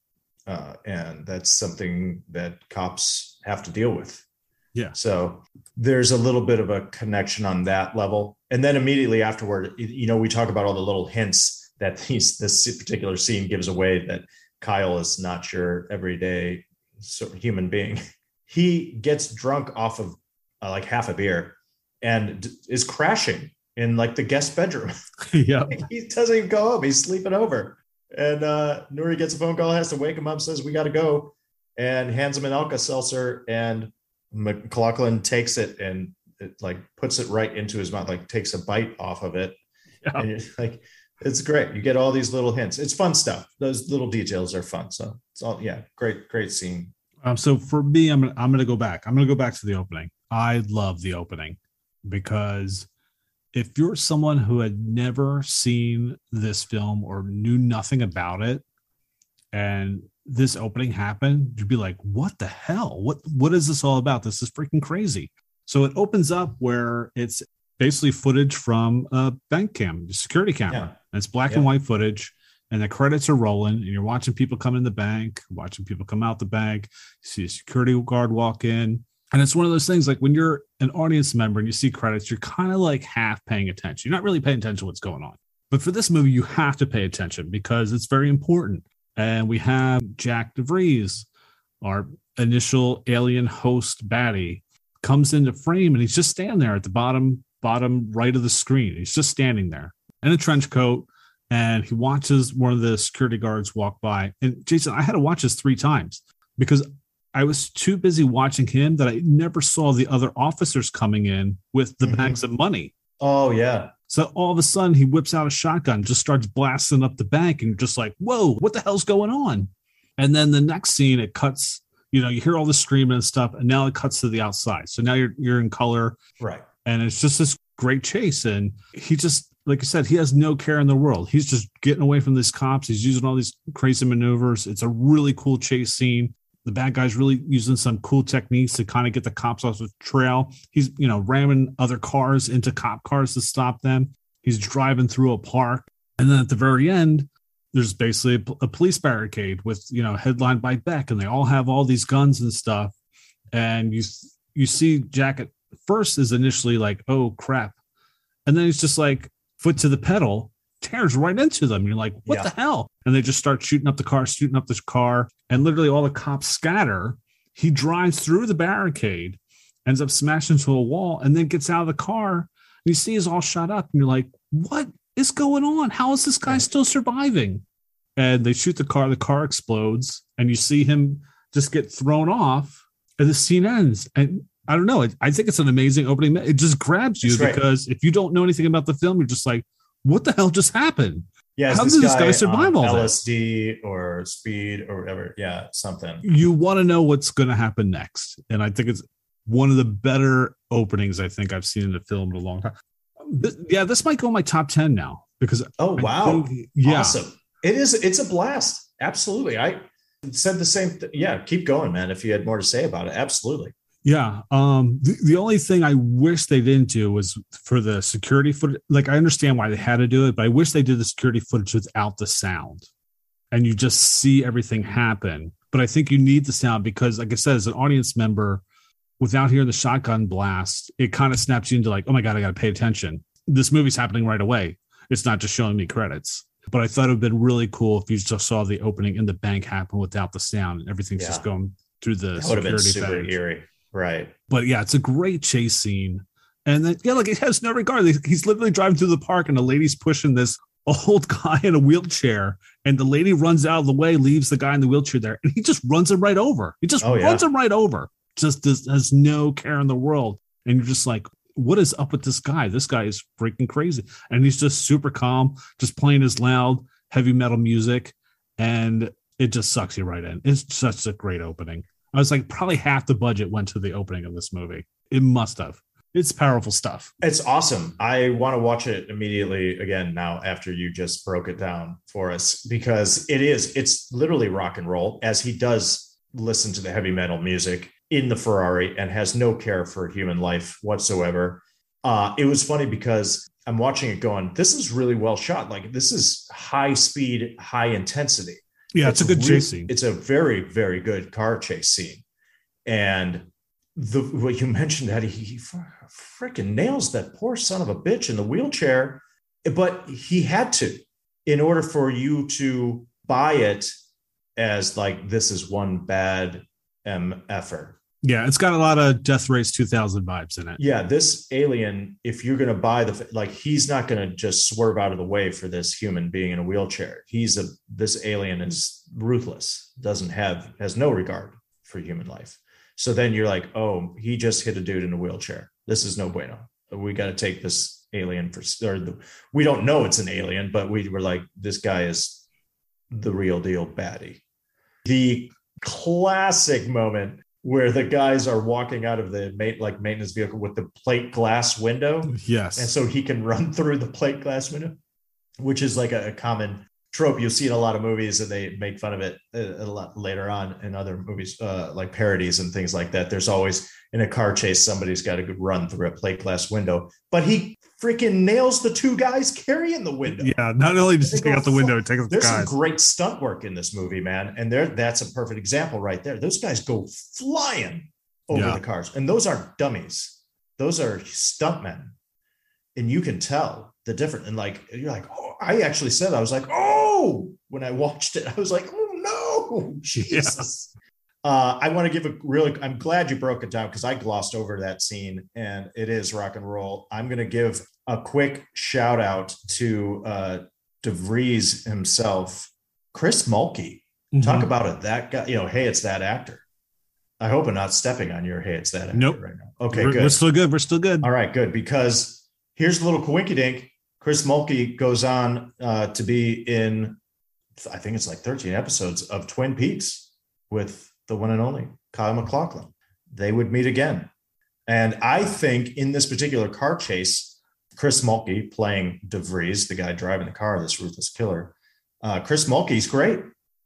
uh, and that's something that cops have to deal with. Yeah. So there's a little bit of a connection on that level, and then immediately afterward, you know, we talk about all the little hints that these this particular scene gives away that Kyle is not your everyday human being. He gets drunk off of uh, like half a beer and is crashing in like the guest bedroom. yeah. he doesn't even go home. He's sleeping over. And uh, Nouri gets a phone call, has to wake him up, says, We got to go, and hands him an Alka Seltzer. And MacLachlan takes it and it like puts it right into his mouth, like takes a bite off of it. Yeah. And like, it's great. You get all these little hints. It's fun stuff. Those little details are fun. So it's all, yeah, great, great scene. Um, so for me, I'm gonna, I'm gonna go back. I'm gonna go back to the opening. I love the opening because if you're someone who had never seen this film or knew nothing about it, and this opening happened, you'd be like, "What the hell? What what is this all about? This is freaking crazy." So it opens up where it's basically footage from a bank cam, security camera. Yeah. And it's black yeah. and white footage, and the credits are rolling, and you're watching people come in the bank, watching people come out the bank. You see a security guard walk in. And it's one of those things like when you're an audience member and you see credits, you're kind of like half paying attention. You're not really paying attention to what's going on. But for this movie, you have to pay attention because it's very important. And we have Jack DeVries, our initial alien host baddie, comes into frame and he's just standing there at the bottom, bottom right of the screen. He's just standing there in a trench coat and he watches one of the security guards walk by. And Jason, I had to watch this three times because I was too busy watching him that I never saw the other officers coming in with the mm-hmm. bags of money. Oh, yeah. So all of a sudden he whips out a shotgun, just starts blasting up the bank, and just like, whoa, what the hell's going on? And then the next scene, it cuts, you know, you hear all the screaming and stuff, and now it cuts to the outside. So now you're you're in color. Right. And it's just this great chase. And he just like I said, he has no care in the world. He's just getting away from these cops. He's using all these crazy maneuvers. It's a really cool chase scene the bad guy's really using some cool techniques to kind of get the cops off the trail. He's, you know, ramming other cars into cop cars to stop them. He's driving through a park. And then at the very end, there's basically a, police barricade with, you know, headlined by Beck, and they all have all these guns and stuff. And you you see Jack at first is initially like, oh crap. And then he's just like foot to the pedal tears right into them. You're like, what yeah. the hell? And they just start shooting up the car, shooting up this car, and literally all the cops scatter. He drives through the barricade, ends up smashing into a wall, and then gets out of the car. And you see he's all shot up, and you're like, what is going on? How is this guy still surviving? And they shoot the car, the car explodes, and you see him just get thrown off, and the scene ends. And I don't know. I think it's an amazing opening. It just grabs you because if you don't know anything about the film, you're just like, what the hell just happened? Yeah, how did this guy, guy survive all LSD or speed or whatever? Yeah, something. You want to know what's going to happen next, and I think it's one of the better openings I think I've seen in a film in a long time. This, yeah, this might go in my top ten now because oh wow, think, yeah, awesome! It is. It's a blast. Absolutely, I said the same. Th- yeah, keep going, man. If you had more to say about it, absolutely. Yeah. Um, the, the only thing I wish they didn't do was for the security footage. Like, I understand why they had to do it, but I wish they did the security footage without the sound and you just see everything happen. But I think you need the sound because, like I said, as an audience member, without hearing the shotgun blast, it kind of snaps you into like, oh my God, I got to pay attention. This movie's happening right away. It's not just showing me credits. But I thought it would have been really cool if you just saw the opening in the bank happen without the sound and everything's yeah. just going through the that would have been super eerie. Right. But yeah, it's a great chase scene. And then, yeah, like it has no regard. He's literally driving through the park and a lady's pushing this old guy in a wheelchair, and the lady runs out of the way, leaves the guy in the wheelchair there, and he just runs him right over. He just Oh, yeah. runs him right over. Just does, has no care in the world. And you're just like, what is up with this guy? This guy is freaking crazy. And he's just super calm, just playing his loud heavy metal music. And it just sucks you right in. It's such a great opening. I was like, probably half the budget went to the opening of this movie. It must have. It's powerful stuff. It's awesome. I want to watch it immediately again now after you just broke it down for us because it is, it's literally rock and roll as he does listen to the heavy metal music in the Ferrari and has no care for human life whatsoever. Uh, it was funny because I'm watching it going, this is really well shot. Like this is high speed, high intensity. Yeah, it's, a good re- chase scene. It's a very, very good car chase scene. And the what you mentioned that he, he freaking nails that poor son of a bitch in the wheelchair, but he had to in order for you to buy it as like this is one bad mf'er. Yeah, it's got a lot of Death Race 2000 vibes in it. Yeah, this alien, if you're going to buy the like, he's not going to just swerve out of the way for this human being in a wheelchair. He's a this alien is ruthless, doesn't have has no regard for human life. So then you're like, oh, he just hit a dude in a wheelchair. This is no bueno. We got to take this alien for or the, we don't know it's an alien, but we were like, this guy is the real deal baddie. The classic moment where the guys are walking out of the mate like maintenance vehicle with the plate glass window. Yes. and so he can run through the plate glass window which is like a, a common trope. You'll see in a lot of movies and they make fun of it a, a lot later on in other movies uh, like parodies and things like that. There's always in a car chase somebody's got to run through a plate glass window. But he freaking nails the two guys carrying the window yeah, not only does he take out the window, take out the there's some great stunt work in this movie, man. And there, that's a perfect example right there. Those guys go flying over Yeah. the cars, and those aren't dummies. Those are stuntmen, and you can tell the difference. And like you're like, oh, I actually said, I was like, oh, when I watched it, I was like, oh no, Jesus. Uh, I want to give a really. I'm glad you broke it down because I glossed over that scene, and it is rock and roll. I'm going to give a quick shout out to uh, DeVries himself, Chris Mulkey. Talk Mhm. about it. That guy, you know, hey, it's that actor. I hope I'm not stepping on your hey, it's that actor Nope. right now. Okay, we're, good. we're still good. We're still good. All right, good. Because here's a little coinky dink. Chris Mulkey goes on uh, to be in, I think it's like 13 episodes of Twin Peaks with the one and only Kyle MacLachlan. They would meet again. And I think in this particular car chase, Chris Mulkey playing DeVries, the guy driving the car, this ruthless killer, uh, Chris Mulkey's great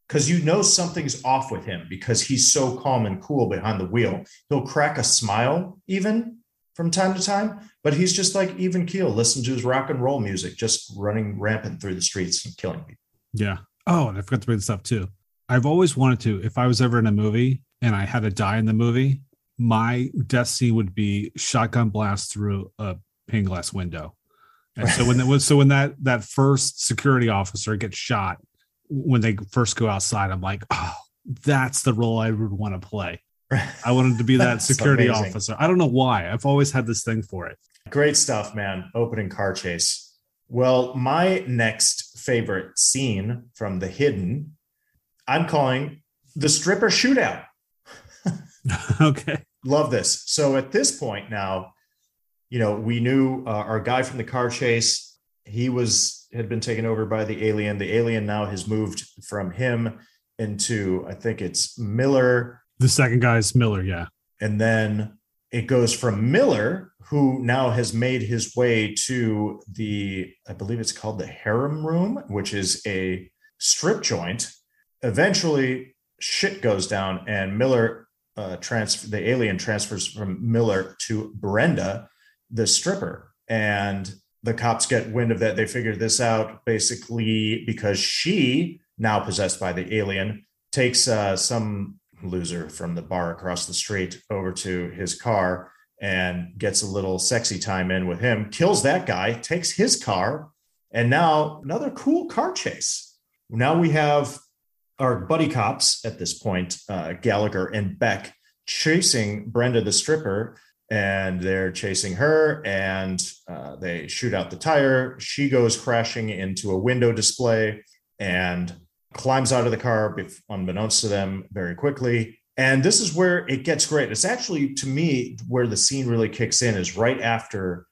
because you know something's off with him because he's so calm and cool behind the wheel. He'll crack a smile even from time to time, but he's just like even keel, listen to his rock and roll music, just running rampant through the streets and killing people. Yeah. Oh, and I forgot to bring this up too. I've always wanted to, if I was ever in a movie and I had to die in the movie, my death scene would be shotgun blast through a pane glass window. And so when that was so when that that first security officer gets shot when they first go outside, I'm like, oh, that's the role I would want to play. I wanted to be that security amazing. officer. I don't know why. I've always had this thing for it. Great stuff, man. Opening car chase. Well, my next favorite scene from The Hidden, I'm calling the stripper shootout. okay. Love this. So at this point now, you know, we knew uh, our guy from the car chase. He was had been taken over by the alien. The alien now has moved from him into I think it's Miller, The second guy is Miller. Yeah. and then it goes from Miller, who now has made his way to the I believe it's called the harem room, which is a strip joint. Eventually, shit goes down, and Miller uh, transfer the alien transfers from Miller to Brenda, the stripper, and the cops get wind of that. They figure this out basically because she, now possessed by the alien, takes uh, some loser from the bar across the street over to his car and gets a little sexy time in with him, kills that guy, takes his car, and now another cool car chase. Now we have our buddy cops at this point, uh, Gallagher and Beck, chasing Brenda the stripper. and they're chasing her and uh, they shoot out the tire. She goes crashing into a window display and climbs out of the car, unbeknownst to them, very quickly. And this is where it gets great. It's actually, to me, where the scene really kicks in is right after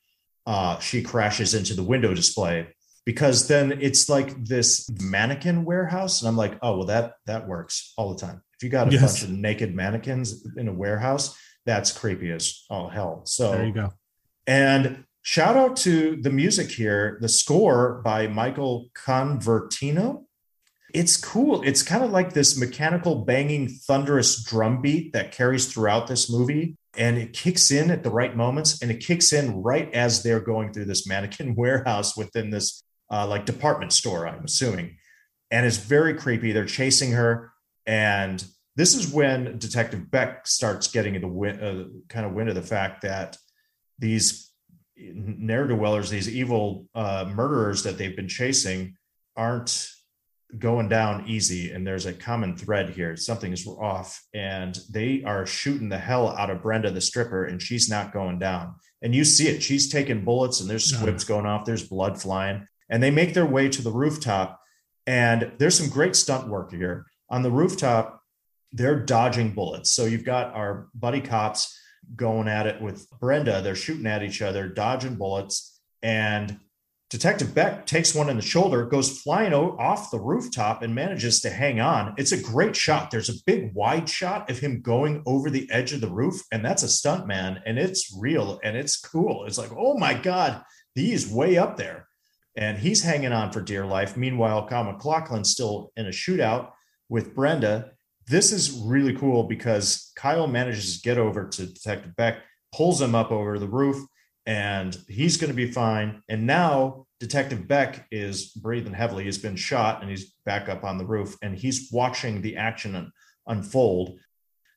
uh, she crashes into the window display because then it's like this mannequin warehouse and i'm like oh well that that works all the time. If you got a yes. bunch of naked mannequins in a warehouse that's creepy as all hell. So there you go. and shout out to the music here the score by michael convertino. It's cool. It's kind of like this mechanical banging thunderous drum beat that carries throughout this movie and it kicks in at the right moments and it kicks in right as they're going through this mannequin warehouse within this uh, like department store, I'm assuming. And it's very creepy. They're chasing her. And this is when Detective Beck starts getting the win, uh, kind of wind of the fact that these ne'er do wellers, these evil uh, murderers that they've been chasing, aren't going down easy. And there's a common thread here. Something is off. And they are shooting the hell out of Brenda, the stripper, and she's not going down. And you see it. She's taking bullets and there's squibs going off, there's blood flying and they make their way to the rooftop. And there's some great stunt work here. On the rooftop, they're dodging bullets. So you've got our buddy cops going at it with Brenda. They're shooting at each other, dodging bullets. And Detective Beck takes one in the shoulder, goes flying off the rooftop, and manages to hang on. It's a great shot. There's a big wide shot of him going over the edge of the roof, and that's a stunt man, and it's real and it's cool. It's like, oh my God, he's way up there and he's hanging on for dear life. Meanwhile, Kyle MacLachlan's still in a shootout with Brenda. This is really cool because Kyle manages to get over to Detective Beck, pulls him up over the roof, and he's going to be fine. And now Detective Beck is breathing heavily. He's been shot and he's back up on the roof and he's watching the action unfold.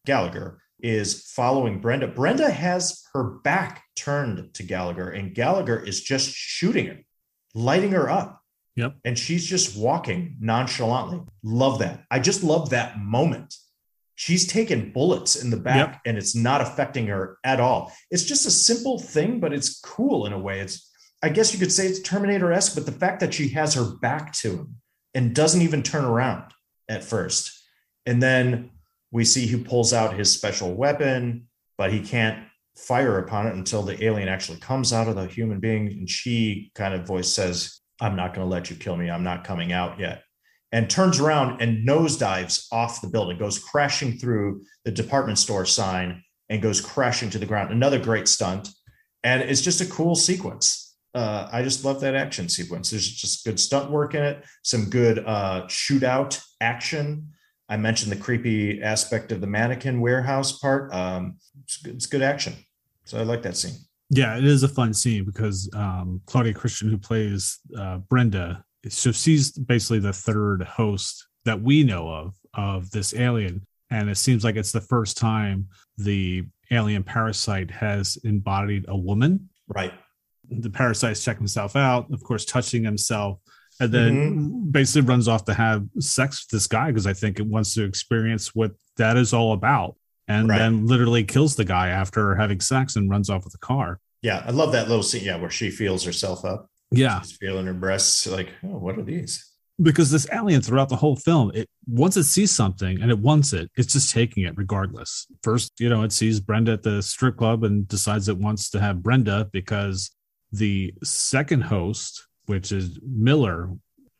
Gallagher is following Brenda. Brenda has her back turned to Gallagher, and Gallagher is just shooting him lighting her up. Yep. And she's just walking nonchalantly. Love that. I just love that moment. She's taking bullets in the back yep. and it's not affecting her at all. It's just a simple thing, but it's cool in a way. It's, I guess you could say it's Terminator esque, but the fact that she has her back to him and doesn't even turn around at first. And then we see he pulls out his special weapon, but he can't fire upon it until the alien actually comes out of the human being. And she kind of voice says, I'm not going to let you kill me. I'm not coming out yet. And turns around and nosedives off the building, goes crashing through the department store sign and goes crashing to the ground. Another great stunt. And it's just a cool sequence. Uh, I just love that action sequence. There's just good stunt work in it, some good uh, shootout action. I mentioned the creepy aspect of the mannequin warehouse part. Um, it's, good, it's good action. So I like that scene. Yeah, it is a fun scene because um, Claudia Christian, who plays uh, Brenda, so she's basically the third host that we know of of this alien, and it seems like it's the first time the alien parasite has embodied a woman. Right. The parasite's checking himself out, of course, touching himself, and then mm-hmm. basically runs off to have sex with this guy because I think it wants to experience what that is all about and right. then literally kills the guy after having sex and runs off with the car. Yeah, I love that little scene. Yeah, where she feels herself up. Yeah, She's feeling her breasts. Like, oh, what are these? Because this alien throughout the whole film, it once it sees something and it wants it, it's just taking it regardless. First, you know, it sees Brenda at the strip club and decides it wants to have Brenda because the second host, which is Miller,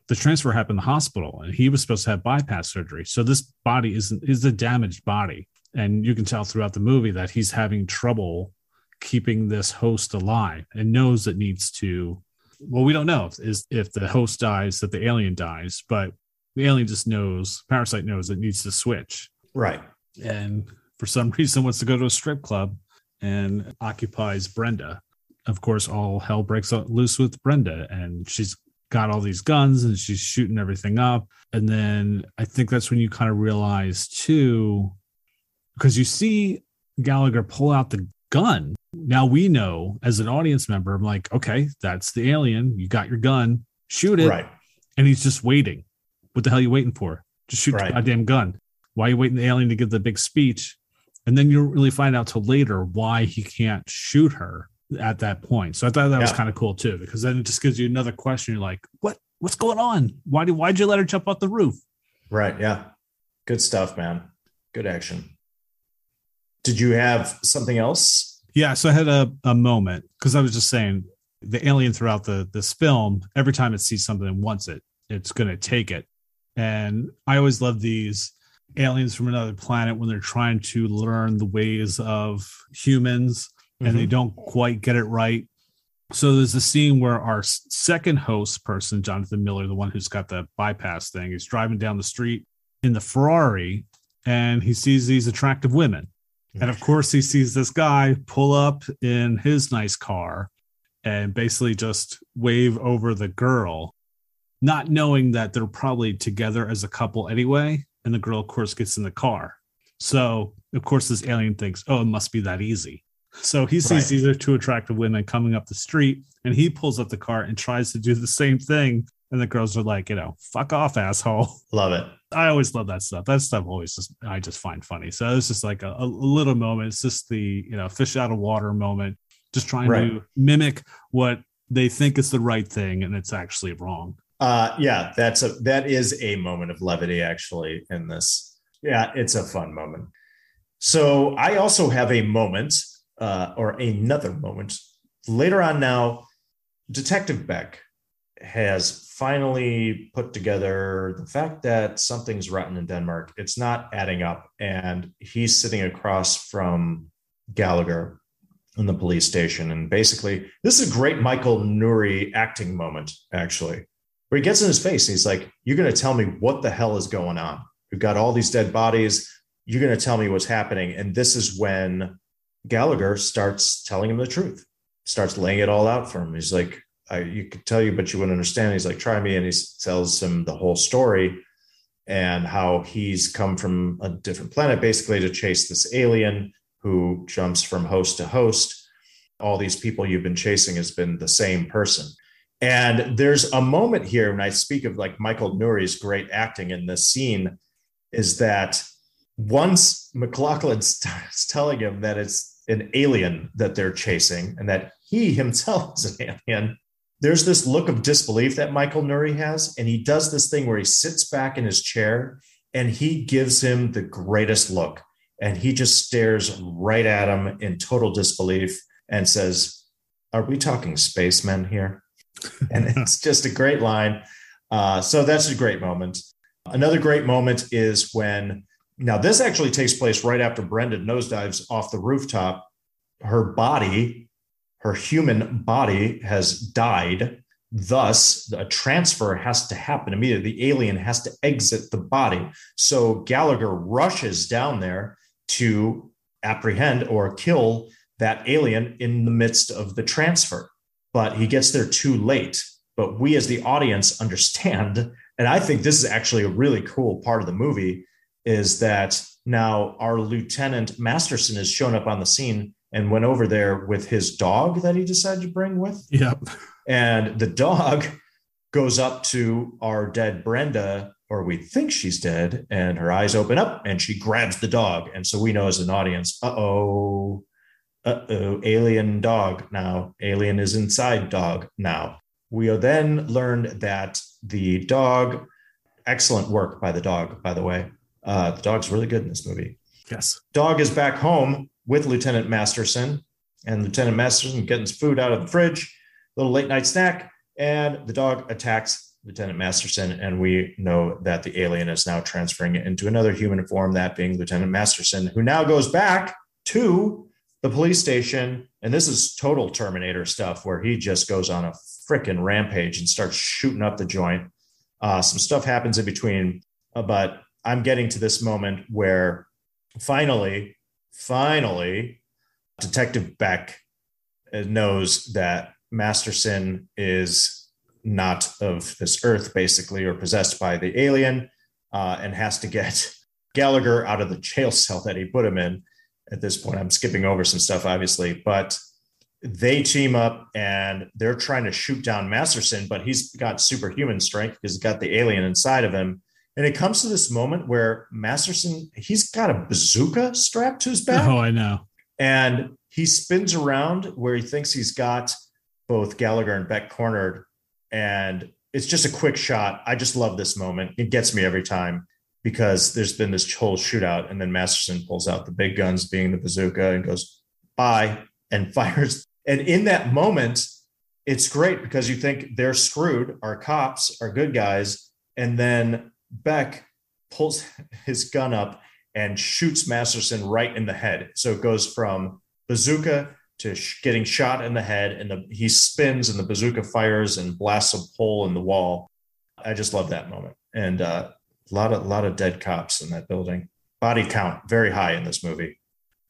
the transfer happened in the hospital and he was supposed to have bypass surgery. So this body isn't is a damaged body and you can tell throughout the movie that he's having trouble keeping this host alive and knows it needs to well we don't know if, is if the host dies that the alien dies but the alien just knows parasite knows it needs to switch. Right. And for some reason wants to go to a strip club and occupies brenda. Of course all hell breaks loose with brenda and she's got all these guns and she's shooting everything up. And then i think that's when you kind of realize too because you see Gallagher pull out the gun. Now we know as an audience member, I'm like, okay, that's the alien. You got your gun, shoot it. Right. And he's just waiting. What the hell are you waiting for? Just shoot right. the goddamn gun. Why are you waiting the alien to give the big speech? And then you don't really find out till later why he can't shoot her at that point. So I thought that yeah. was kind of cool too, because then it just gives you another question. You're like, what what's going on? Why did why'd you let her jump off the roof? Right. Yeah. Good stuff, man. Good action. Did you have something else? Yeah. So I had a, a moment because I was just saying the alien throughout the this film, every time it sees something and wants it, it's gonna take it. And I always love these aliens from another planet when they're trying to learn the ways of humans and mm-hmm. they don't quite get it right. So there's a scene where our second host person, Jonathan Miller, the one who's got the bypass thing, is driving down the street in the Ferrari and he sees these attractive women. And of course, he sees this guy pull up in his nice car and basically just wave over the girl, not knowing that they're probably together as a couple anyway. And the girl, of course, gets in the car. So, of course, this alien thinks, oh, it must be that easy. So he sees right. these are two attractive women coming up the street and he pulls up the car and tries to do the same thing. And the girls are like, you know, fuck off, asshole. Love it. I always love that stuff. That stuff always just I just find funny. So it's just like a, a little moment. It's just the you know fish out of water moment. Just trying right. to mimic what they think is the right thing, and it's actually wrong. Uh, yeah, that's a that is a moment of levity actually in this. Yeah, it's a fun moment. So I also have a moment uh, or another moment later on. Now, Detective Beck has finally put together the fact that something's rotten in Denmark. It's not adding up. And he's sitting across from Gallagher in the police station. And basically, this is a great Michael Nouri acting moment, actually, where he gets in his face and he's like, You're going to tell me what the hell is going on? We've got all these dead bodies. You're going to tell me what's happening. And this is when Gallagher starts telling him the truth, starts laying it all out for him. He's like, I, you could tell you, but you wouldn't understand. He's like, try me. And he tells him the whole story and how he's come from a different planet basically to chase this alien who jumps from host to host. All these people you've been chasing has been the same person. And there's a moment here when I speak of like Michael Nouri's great acting in this scene is that once MacLachlan starts telling him that it's an alien that they're chasing and that he himself is an alien, there's this look of disbelief that Michael Nouri has. And he does this thing where he sits back in his chair and he gives him the greatest look. And he just stares right at him in total disbelief and says, Are we talking spacemen here? and it's just a great line. Uh, so that's a great moment. Another great moment is when, now this actually takes place right after Brenda nosedives off the rooftop. Her body her human body has died. Thus, a transfer has to happen immediately. The alien has to exit the body. So Gallagher rushes down there to apprehend or kill that alien in the midst of the transfer. But he gets there too late. But we, as the audience, understand. And I think this is actually a really cool part of the movie is that now our Lieutenant Masterson has shown up on the scene and went over there with his dog that he decided to bring with. Yep. And the dog goes up to our dead Brenda, or we think she's dead, and her eyes open up and she grabs the dog. And so we know as an audience, uh oh, uh oh, alien dog now. Alien is inside dog now. We then learned that the dog, excellent work by the dog, by the way. Uh, the dog's really good in this movie. Yes. Dog is back home with Lieutenant Masterson, and Lieutenant Masterson getting his food out of the fridge, little late night snack, and the dog attacks Lieutenant Masterson, and we know that the alien is now transferring it into another human form, that being Lieutenant Masterson, who now goes back to the police station. And this is total Terminator stuff where he just goes on a freaking rampage and starts shooting up the joint. Uh, some stuff happens in between, uh, but I'm getting to this moment where finally finally, Detective Beck knows that Masterson is not of this earth, basically, or possessed by the alien, uh, and has to get Gallagher out of the jail cell that he put him in. At this point, I'm skipping over some stuff, obviously, but they team up and they're trying to shoot down Masterson, but he's got superhuman strength because he's got the alien inside of him. And it comes to this moment where Masterson, he's got a bazooka strapped to his back. Oh, I know. And he spins around where he thinks he's got both Gallagher and Beck cornered. And it's just a quick shot. I just love this moment. It gets me every time because there's been this whole shootout. And then Masterson pulls out the big guns, being the bazooka, and goes, bye, and fires. And in that moment, it's great because you think they're screwed. Our cops are good guys. And then Beck pulls his gun up and shoots Masterson right in the head. So it goes from bazooka to sh- getting shot in the head, and the, he spins, and the bazooka fires and blasts a hole in the wall. I just love that moment, and uh, a lot of lot of dead cops in that building. Body count very high in this movie.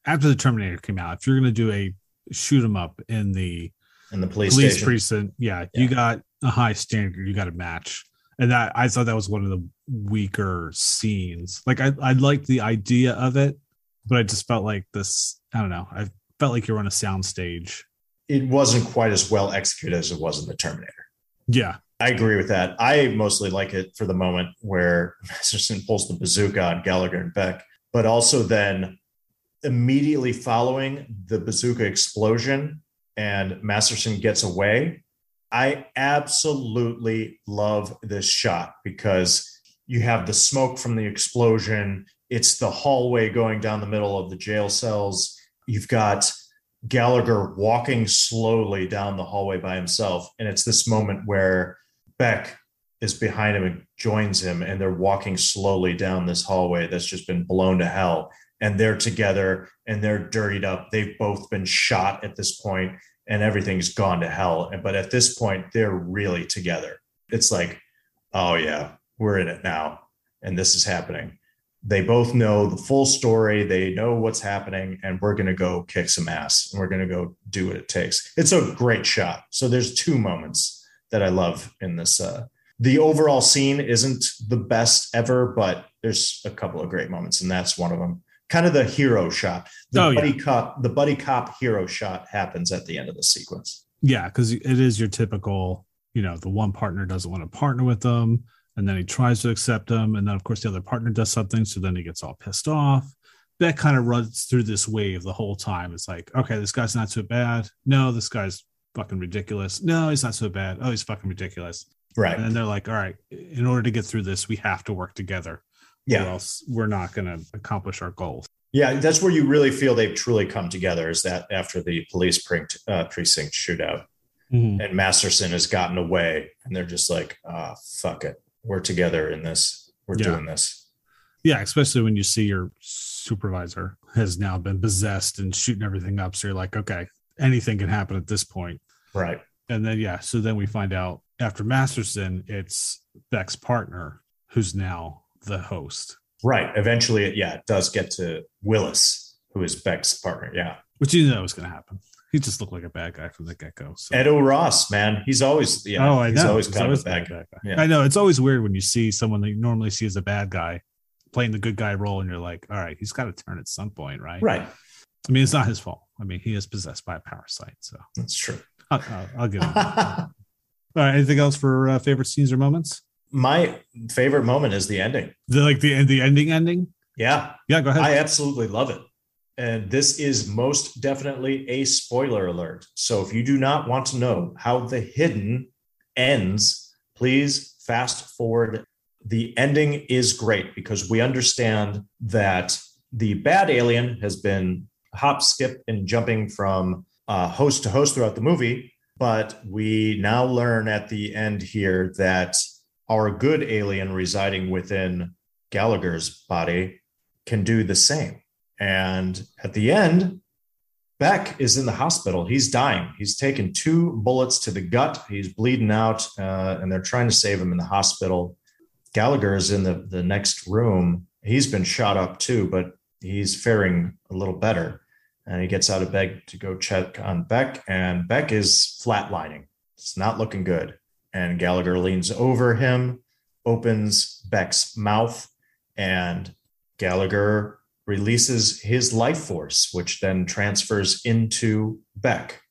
After the Terminator came out, if you're going to do a shoot 'em up in the in the police, police precinct, yeah, Yeah. you got a high standard. You got to match, and that I thought that was one of the weaker scenes. Like I, I liked the idea of it, but I just felt like this. I don't know. I felt like you're on a sound stage. It wasn't quite as well executed as it was in the Terminator. Yeah, I agree with that. I mostly like it for the moment where Masterson pulls the bazooka on Gallagher and Beck, but also then immediately following the bazooka explosion and Masterson gets away. I absolutely love this shot because you have the smoke from the explosion. It's the hallway going down the middle of the jail cells. You've got Gallagher walking slowly down the hallway by himself. And it's this moment where Beck is behind him and joins him, and they're walking slowly down this hallway that's just been blown to hell. And they're together and they're dirtied up. They've both been shot at this point, and everything's gone to hell. But at this point, they're really together. It's like, oh, yeah, we're in it now. And this is happening. They both know the full story. They know what's happening, and we're going to go kick some ass and we're going to go do what it takes. It's a great shot. So there's two moments that I love in this. Uh, the overall scene isn't the best ever, but there's a couple of great moments, and that's one of them. Kind of the hero shot. The Oh, yeah. buddy cop, the buddy cop hero shot happens at the end of the sequence. yeah, because it is your typical. You know, the one partner doesn't want to partner with them, and then he tries to accept them, and then of course the other partner does something, so then he gets all pissed off. That kind of runs through this wave the whole time. It's like, okay, this guy's not so bad. No, this guy's fucking ridiculous. No, he's not so bad. Oh, he's fucking ridiculous. Right. And they're like, all right, in order to get through this, we have to work together. Or Yeah. else we're not going to accomplish our goals. Yeah. That's where you really feel they've truly come together is that after the police precinct, uh, precinct shootout and Masterson has gotten away and they're just like, ah, fuck it. We're together in this. We're Yeah. doing this. Yeah, especially when you see your supervisor has now been possessed and shooting everything up. So you're like, okay, anything can happen at this point. Right. And then, yeah, so then we find out after Masterson, it's Beck's partner who's now the host, Right. Eventually, it, yeah, it does get to Willis, who is Beck's partner. Yeah. which you know was going to happen. He just looked like a bad guy from the get go. So. Ed O'Ross, man. He's always, yeah, oh, I he's know. always He's kind always of a bad guy. bad guy. Yeah. I know. It's always weird when you see someone that you normally see as a bad guy playing the good guy role, and you're like, all right, he's got to turn at some point, right? Right. I mean, it's not his fault. I mean, he is possessed by a parasite. So That's true. I'll, I'll, I'll give him. All right. Anything else for uh, favorite scenes or moments? My favorite moment is the ending. The like the the ending ending. Yeah. Yeah, go ahead. I absolutely love it. And this is most definitely a spoiler alert. So if you do not want to know how the hidden ends, please fast forward. The ending is great because we understand that the bad alien has been hop, skip, and jumping from uh, host to host throughout the movie. But we now learn at the end here that our good alien residing within Gallagher's body can do the same. And at the end, Beck is in the hospital. He's dying. He's taken two bullets to the gut. He's bleeding out, uh, and they're trying to save him in the hospital. Gallagher is in the, the next room. He's been shot up too, but he's faring a little better. And he gets out of bed to go check on Beck, and Beck is flatlining. It's not looking good. And Gallagher leans over him, opens Beck's mouth, and Gallagher releases his life force, which then transfers into Beck.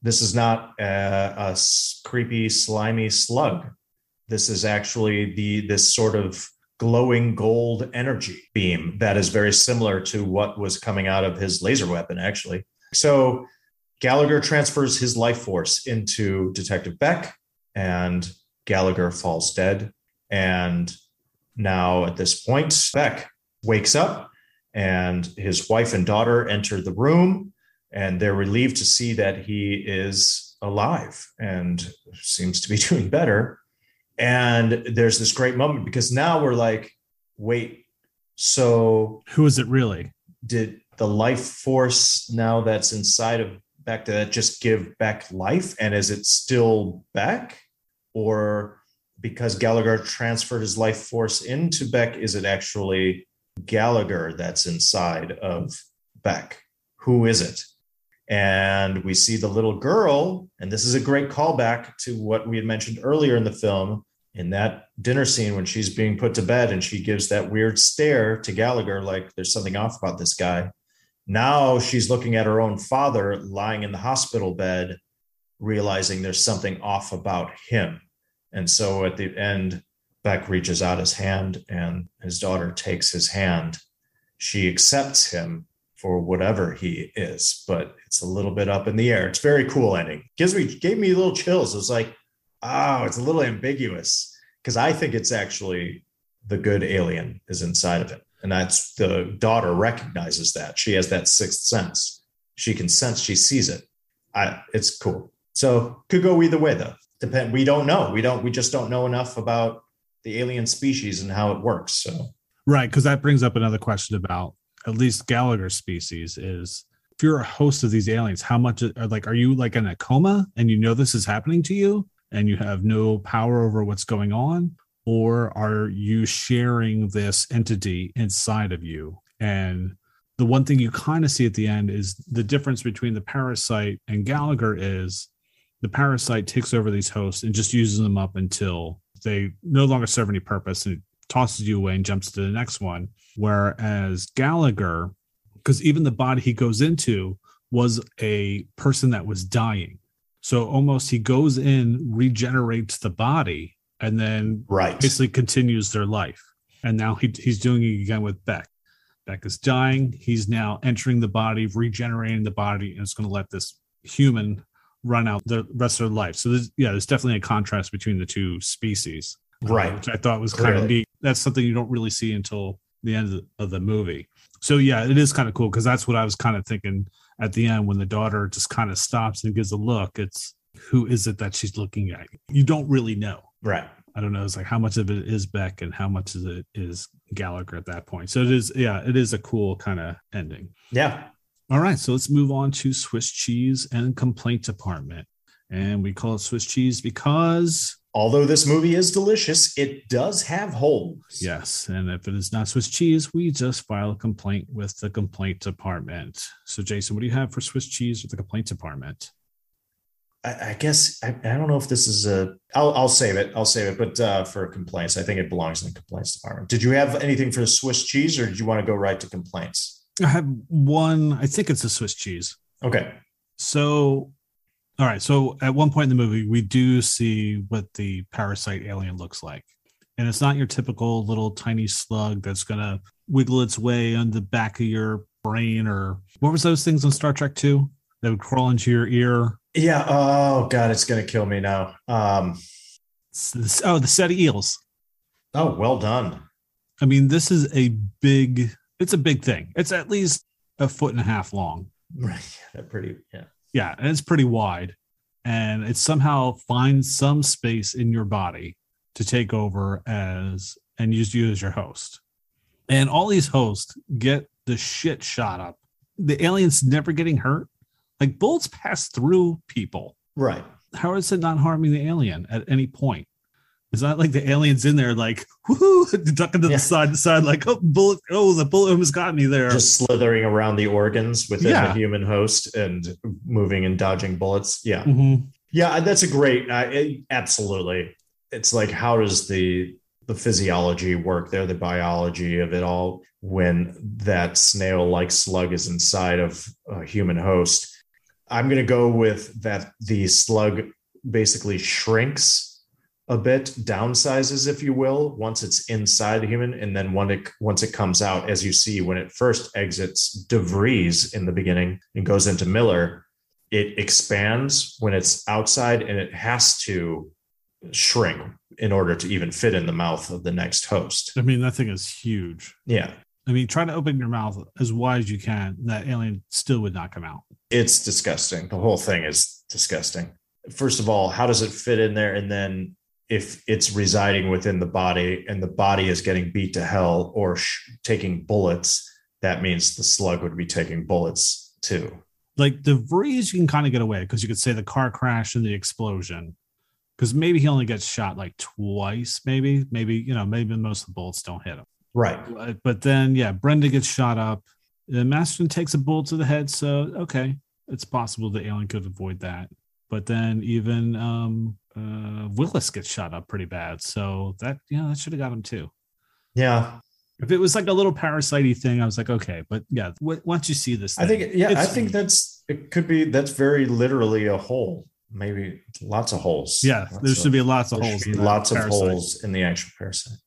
This is not a creepy, slimy slug. This is actually the this sort of glowing gold energy beam that is very similar to what was coming out of his laser weapon, actually. So Gallagher transfers his life force into Detective Beck, and Gallagher falls dead. And now, at this point, Beck wakes up, and his wife and daughter enter the room, and they're relieved to see that he is alive and seems to be doing better. And there's this great moment because now we're like, wait, so who is it really? Did the life force now that's inside of Beck that just give Beck life? And is it still Beck? Or because Gallagher transferred his life force into Beck, is it actually Gallagher that's inside of Beck? Who is it? And we see the little girl, and this is a great callback to what we had mentioned earlier in the film in that dinner scene when she's being put to bed and she gives that weird stare to Gallagher, like there's something off about this guy. Now she's looking at her own father lying in the hospital bed, realizing there's something off about him. And so at the end, Beck reaches out his hand and his daughter takes his hand. She accepts him for whatever he is, but it's a little bit up in the air. It's very cool ending. Gives me gave me little chills. It was like, oh, it's a little ambiguous because I think it's actually the good alien is inside of it. And that's the daughter recognizes that. She has that sixth sense. She can sense, she sees it. I, it's cool. So could go either way though. Depend. We don't know. We don't. We just don't know enough about the alien species and how it works. So right, because that brings up another question about at least Gallagher species is if you're a host of these aliens, how much are like are you like in a coma and you know this is happening to you? and you have no power over what's going on? Or are you sharing this entity inside of you? And the one thing you kind of see at the end is the difference between the parasite and Gallagher is the parasite takes over these hosts and just uses them up until they no longer serve any purpose and it tosses you away and jumps to the next one. Whereas Gallagher, because even the body he goes into was a person that was dying. So almost he goes in, regenerates the body, and then right. basically continues their life. And now he, he's doing it again with Beck. Beck is dying. He's now entering the body, regenerating the body, and it's going to let this human run out the rest of their life. So there's, yeah, there's definitely a contrast between the two species, uh, right? Uh, which I thought was Clearly. kind of neat. That's something you don't really see until the end of the, of the movie. So yeah, it is kind of cool because that's what I was kind of thinking at the end when the daughter just kind of stops and gives a look it's who is it that she's looking at you don't really know right i don't know it's like how much of it is beck and how much of it is gallagher at that point so it is yeah it is a cool kind of ending yeah all right so let's move on to swiss cheese and complaint department and we call it swiss cheese because although this movie is delicious, it does have holes. Yes. And if it is not Swiss cheese, we just file a complaint with the complaint department. So, Jason, what do you have for Swiss cheese with the complaint department? I, I guess I, I, don't know if this is a. I'll I'll save it. I'll save it. But uh, for complaints, I think it belongs in the complaints department. Did you have anything for the Swiss cheese, or did you want to go right to complaints? I have one. I think it's a Swiss cheese. Okay. So all right. So at one point in the movie, we do see what the parasite alien looks like. And it's not your typical little tiny slug that's going to wiggle its way on the back of your brain or what was those things on Star Trek 2 that would crawl into your ear? Yeah. Oh, God, it's going to kill me now. Um, oh, the Ceti eels. Oh, well done. I mean, this is a big, it's a big thing. It's at least a foot and a half long. Right. Yeah, pretty, yeah yeah, and it's pretty wide, and it somehow finds some space in your body to take over as and use you as your host. And all these hosts get the shit shot up. The aliens never getting hurt. Like bullets pass through people. Right. How is it not harming the alien at any point? It's not like the aliens in there, like woohoo, ducking to yeah. the side, the side, like oh bullet, oh the bullet almost got me there. Just slithering around the organs within yeah. the human host and moving and dodging bullets. Yeah, mm-hmm. yeah, that's a great. Uh, it, absolutely, it's like how does the the physiology work there, the biology of it all when that snail-like slug is inside of a human host. I'm going to go with that. The slug basically shrinks a bit, downsizes, if you will, once it's inside a human, and then when it once it comes out, as you see when it first exits DeVries in the beginning and goes into Miller, it expands when it's outside, and it has to shrink in order to even fit in the mouth of the next host. I mean, that thing is huge. Yeah, I mean, try to open your mouth as wide as you can. That alien still would not come out. it's disgusting. The whole thing is disgusting. First of all, how does it fit in there? And then if it's residing within the body and the body is getting beat to hell or sh- taking bullets, that means the slug would be taking bullets too. Like DeVries, you can kind of get away because you could say the car crash and the explosion. Because maybe he only gets shot like twice, maybe, maybe, you know, maybe most of the bullets don't hit him. Right. But, then, yeah, Brenda gets shot up. Uh, Masterson takes a bullet to the head. So, okay, it's possible the alien could avoid that. But then even um, uh, Willis gets shot up pretty bad. So that, yeah, that should have got him too. Yeah. If it was like a little parasite thing, I was like, okay. But yeah, w- once you see this, I thing, think, yeah, I think that's, it could be, that's very literally a hole. Maybe lots of holes. yeah, Lots there of- should be lots of holes. should in be that lots of parasite. holes in the actual parasite.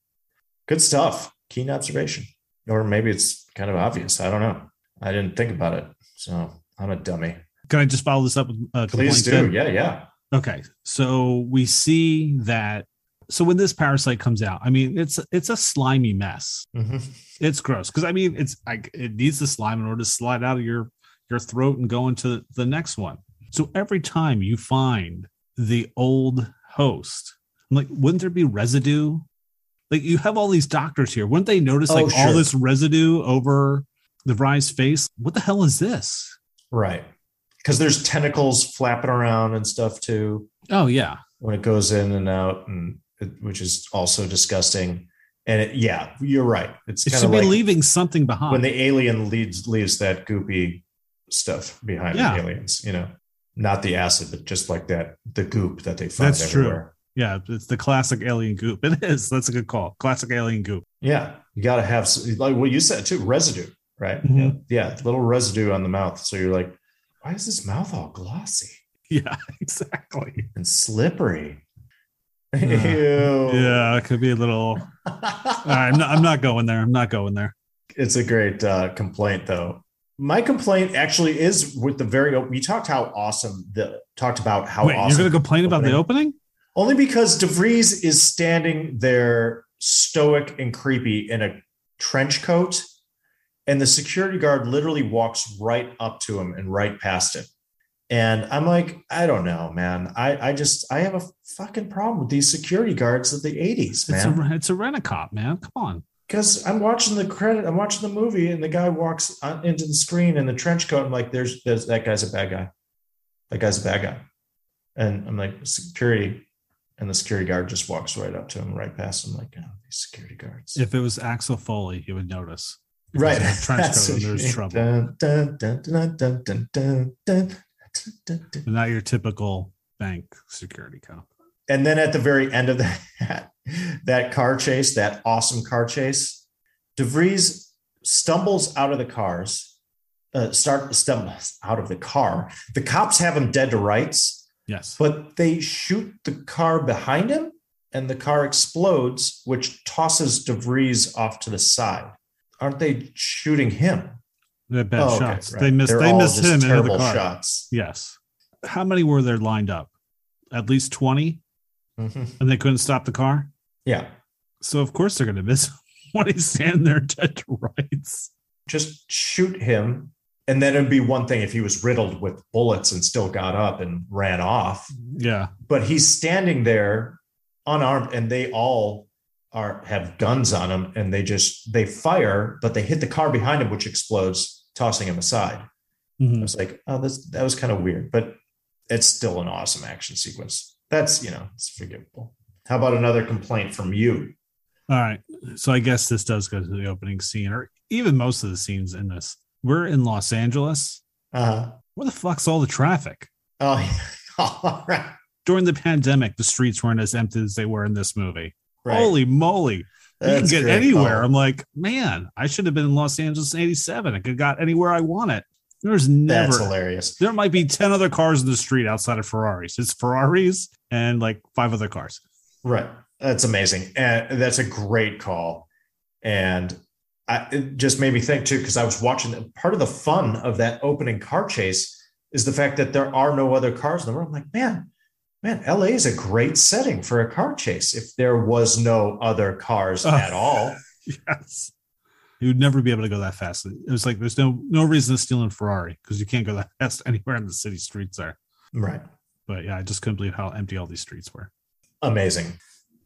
Good stuff. Keen observation. Or maybe it's kind of obvious. I don't know. I didn't think about it. So I'm a dummy. Can I just follow this up with a Please do. then? Yeah, yeah. Okay, so we see that. So when this parasite comes out, I mean, it's it's a slimy mess. Mhm. It's gross because I mean, it's like it needs the slime in order to slide out of your your throat and go into the next one. So every time you find the old host, I'm like, wouldn't there be residue? Like you have all these doctors here. Wouldn't they notice Oh, like all this residue over DeVries' face? What the hell is this? Right. Because there's tentacles flapping around and stuff too Oh yeah, when it goes in and out, and it, which is also disgusting. And it, yeah, you're right. It's it kind should be like leaving something behind. when the alien leaves leaves that goopy stuff behind Yeah. the aliens. You know, not the acid, but just like that the goop that they find That's true. Yeah, it's the classic alien goop. It is. That's a good call. Classic alien goop. Yeah, you got to have like what you said too, residue, right? Mhm. Yeah, little residue on the mouth. So you're like, why is this mouth all glossy Yeah, exactly. and slippery? Yeah. Ew. Yeah, it could be a little. All right, I'm not. I'm not going there. I'm not going there. it's a great uh, complaint, though. My complaint actually is with the very. We talked how awesome the talked about how Wait, awesome. you're going to complain about the opening? Only because DeVries is standing there stoic and creepy in a trench coat, and the security guard literally walks right up to him and right past him. And I'm like, I don't know, man. I, I just I have a fucking problem with these security guards of the 80s, It's man. a it's a rent a cop, man. Come on. Because I'm watching the credit, I'm watching the movie, and the guy walks on, into the screen in the trench coat. I'm like, there's, there's that guy's a bad guy. That guy's a bad guy. And I'm like, security. And the security guard just walks right up to him, right past him, like, oh, these security guards. If it was Axel Foley, he would notice right. There's trouble. Not your typical bank security cop. And then at the very end of that, that car chase, that awesome car chase, DeVries stumbles out of the cars, uh, start stumbles out of the car. The cops have him dead to rights. Yes. But they shoot the car behind him and the car explodes, which tosses DeVries off to the side. Aren't they shooting him? They're bad Oh, okay, shots. right. They missed. They're They all missed him into the car. shots. Yes. How many were there lined up? At least twenty, Mhm. and they couldn't stop the car. Yeah, So of course they're going to miss when he's standing there dead to rights. just shoot him. And then it'd be one thing if he was riddled with bullets and still got up and ran off. Yeah. But he's standing there unarmed and they all are have guns on them and they just they fire, but they hit the car behind him, which explodes, tossing him aside. I Mhm. was like, oh, this that was kind of weird, but it's still an awesome action sequence. That's you know, it's forgivable. How about another complaint from you? All right. So I guess this does go to the opening scene, or even most of the scenes in this. We're in Los Angeles. Uh-huh. Where the fuck's all the traffic? Oh, yeah. all right. During the pandemic, the streets weren't as empty as they were in this movie. Right. Holy moly. You can get anywhere. call. I'm like, man, I should have been in Los Angeles in 87. I could have got anywhere I wanted. There's never That's hilarious. there might be 10 other cars in the street outside of Ferraris. It's Ferraris and like five other cars. Right. That's amazing. And that's a great call. And I, it just made me think too, because I was watching part of the fun of that opening car chase is the fact that there are no other cars in the room. I'm like, man, man, LA is a great setting for a car chase if there was no other cars at all. Yes. You would never be able to go that fast. It was like there's no no reason to steal a Ferrari because you can't go that fast anywhere in the city streets are. Right. But yeah, I just couldn't believe how empty all these streets were. Amazing.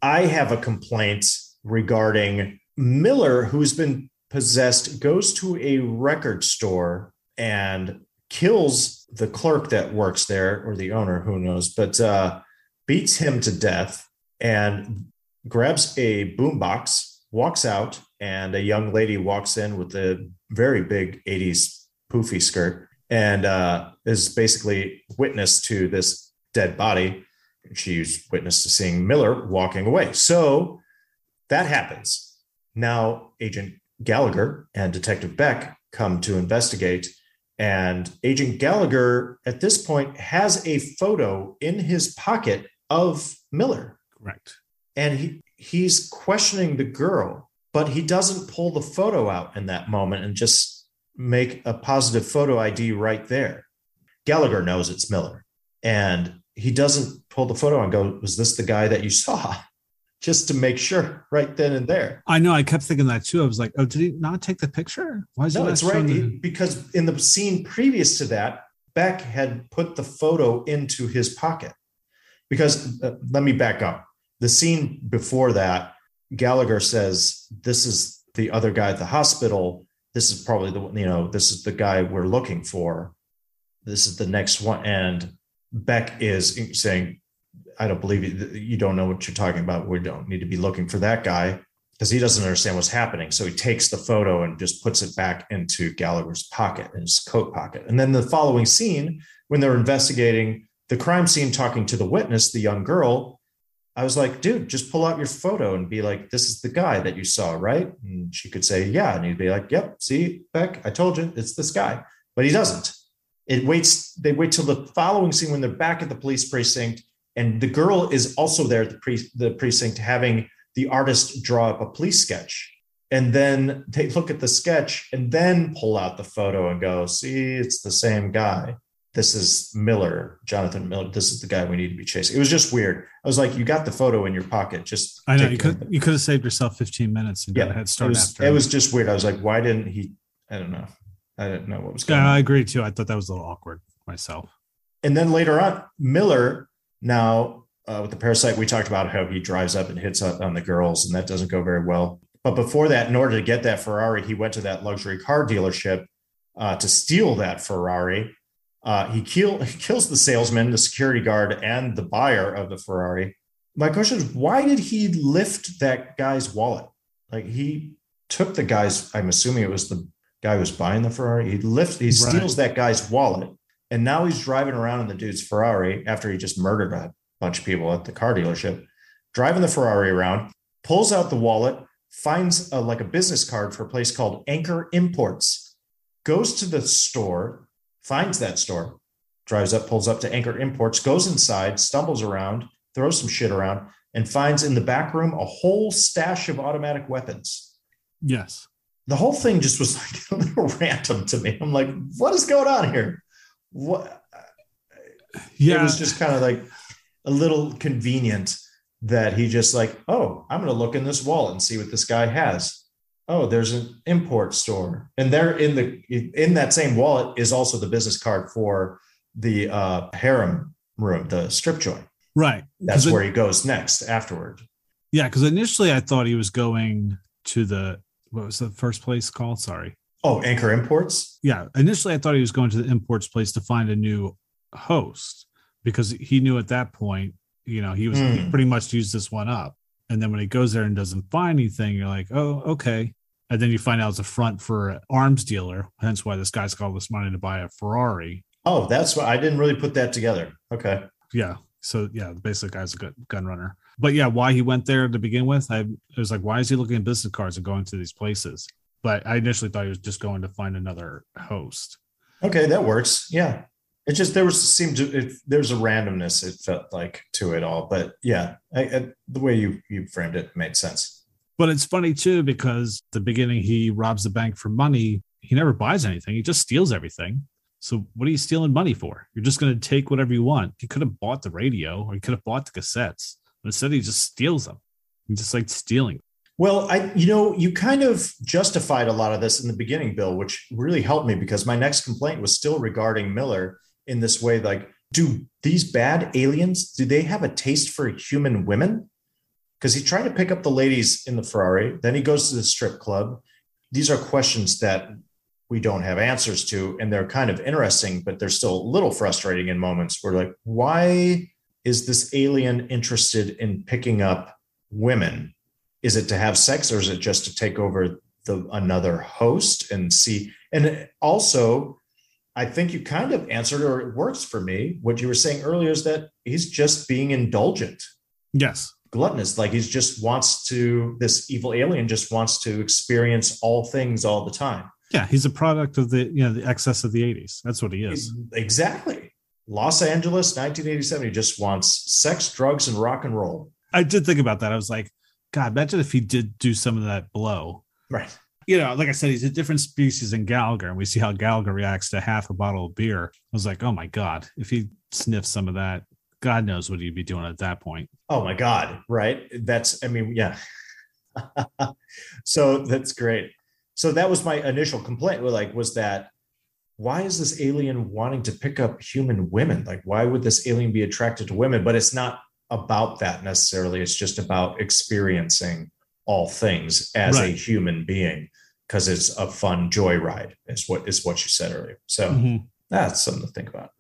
I have a complaint regarding Miller, who's been possessed, goes to a record store and kills the clerk that works there or the owner, who knows, but uh, beats him to death and grabs a boombox, walks out, and a young lady walks in with a very big 80s poofy skirt and uh, is basically witness to this dead body. She's witness to seeing Miller walking away. So that happens. Now, Agent Gallagher and Detective Beck come to investigate. And Agent Gallagher, at this point, has a photo in his pocket of Miller. Correct. And he, he's questioning the girl, but he doesn't pull the photo out in that moment and just make a positive photo ID right there. Gallagher knows it's Miller. And he doesn't pull the photo and go, Was this the guy that you saw? Just to make sure right then and there. I know. I kept thinking that too. I was like, oh, did he not take the picture? Why is that? no, it's right. Because in the scene previous to that, Beck had put the photo into his pocket. Because uh, let me back up. The scene before that, Gallagher says, This is the other guy at the hospital. This is probably the you know, this is the guy we're looking for. This is the next one. And Beck is saying, I don't believe you. You don't know what you're talking about. We don't need to be looking for that guy because he doesn't understand what's happening. So he takes the photo and just puts it back into Gallagher's pocket, in his coat pocket. And then the following scene, when they're investigating the crime scene, talking to the witness, the young girl, I was like, dude, just pull out your photo and be like, this is the guy that you saw, right? And she could say, yeah. And he'd be like, yep, see, Beck, I told you, it's this guy. But he doesn't. It waits, they wait till the following scene when they're back at the police precinct and the girl is also there at the, pre- the precinct having the artist draw up a police sketch. And then they look at the sketch and then pull out the photo and go see it's the same guy. This is miller jonathan miller. This is the guy we need to be chasing. It was just weird. I was like you got the photo in your pocket. Just i know you could you could have saved yourself 15 minutes and yeah, got a head start it was, after. it was just weird. I was like why didn't he i don't know. I didn't know what was going yeah, on. i agree too. I thought that was a little awkward myself. And then later on miller now, uh, with the parasite, we talked about how he drives up and hits on the girls, and that doesn't go very well. But before that, in order to get that Ferrari, he went to that luxury car dealership uh, to steal that Ferrari. Uh, he, kill, he kills the salesman, the security guard, and the buyer of the Ferrari. My question is, why did he lift that guy's wallet? Like he took the guy's. I'm assuming it was the guy who was buying the Ferrari. He lifts. He steals right. that guy's wallet and now he's driving around in the dude's Ferrari after he just murdered a bunch of people at the car dealership, driving the Ferrari around, pulls out the wallet, finds a, like a business card for a place called Anchor Imports, goes to the store, finds that store, drives up, pulls up to Anchor Imports, goes inside, stumbles around, throws some shit around, and finds in the back room a whole stash of automatic weapons. Yes. The whole thing just was like a little random to me. I'm like, what is going on here? What yeah. it was just kind of like a little convenient that he just like oh i'm going to look in this wallet and see what this guy has. Oh there's an import store. And there in the in that same wallet is also the business card for the uh harem room the strip joint. Right. That's where it, he goes next afterward. Yeah because initially i thought he was going to the what was the first place called? Sorry Oh, Anchor Imports? Yeah. Initially, I thought he was going to the imports place to find a new host because he knew at that point, you know, he was mm. he hmm. pretty much used this one up. And then when he goes there and doesn't find anything, you're like, oh, okay. And then you find out it's a front for an arms dealer. Hence why this guy's got all this money to buy a Ferrari. Oh, that's why I didn't really put that together. Okay. Yeah. So yeah, the basic guy's a good gun runner. But yeah, why he went there to begin with, I was like, why is he looking at business cards and going to these places? But I initially thought he was just going to find another host. Okay, that works. Yeah. It just there was seemed to it, there's a randomness it felt like to it all, but yeah, I, I, the way you you framed it made sense. But it's funny too because the beginning he robs the bank for money. He never buys anything. He just steals everything. So what are you stealing money for? You're just going to take whatever you want. He could have bought the radio or he could have bought the cassettes. But instead, he just steals them. He just like stealing. Well, I, you know, you kind of justified a lot of this in the beginning, Bill, which really helped me because my next complaint was still regarding Miller in this way. Like, do these bad aliens, do they have a taste for human women? Because he's trying to pick up the ladies in the Ferrari. Then he goes to the strip club. These are questions that we don't have answers to. And they're kind of interesting, but they're still a little frustrating in moments where, like, why is this alien interested in picking up women? Is it to have sex or is it just to take over the another host and see? And also, I think you kind of answered, or it works for me. What you were saying earlier is that he's just being indulgent. Yes. Gluttonous. Like he just wants to, this evil alien just wants to experience all things all the time. Yeah. He's a product of the, you know, the excess of the 80s. That's what he is. Exactly. Los Angeles, 1987. He just wants sex, drugs, and rock and roll. I did think about that. I was like, God, imagine if he did do some of that blow. Right. You know, like I said, he's a different species than Gallagher, and we see how Gallagher reacts to half a bottle of beer. I was like, oh my God, if he sniffs some of that, God knows what he'd be doing at that point. Oh my God. Right. That's, I mean, yeah. so that's great. So that was my initial complaint. Like, was that why is this alien wanting to pick up human women? Like, why would this alien be attracted to women? But it's not about that necessarily. It's just about experiencing all things as right. a human being because it's a fun joyride. Is what is what you said earlier. So mm-hmm. that's something to think about.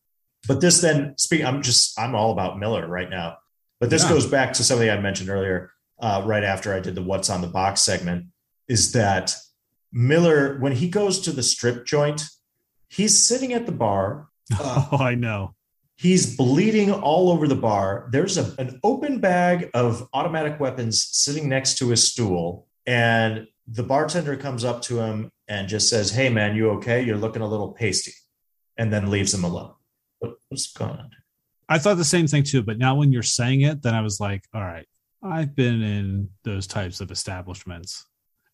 But this then speak. I'm just I'm all about Miller right now. But this yeah. goes back to something I mentioned earlier, uh, right after I did the "What's on the Box" segment. Is that Miller when he goes to the strip joint? He's sitting at the bar. Uh, oh, I know. He's bleeding all over the bar. There's a, an open bag of automatic weapons sitting next to his stool. And the bartender comes up to him and just says, Hey, man, you okay? You're looking a little pasty. And then leaves him alone. What, what's going on? I thought the same thing too. But now when you're saying it, then I was like, All right, I've been in those types of establishments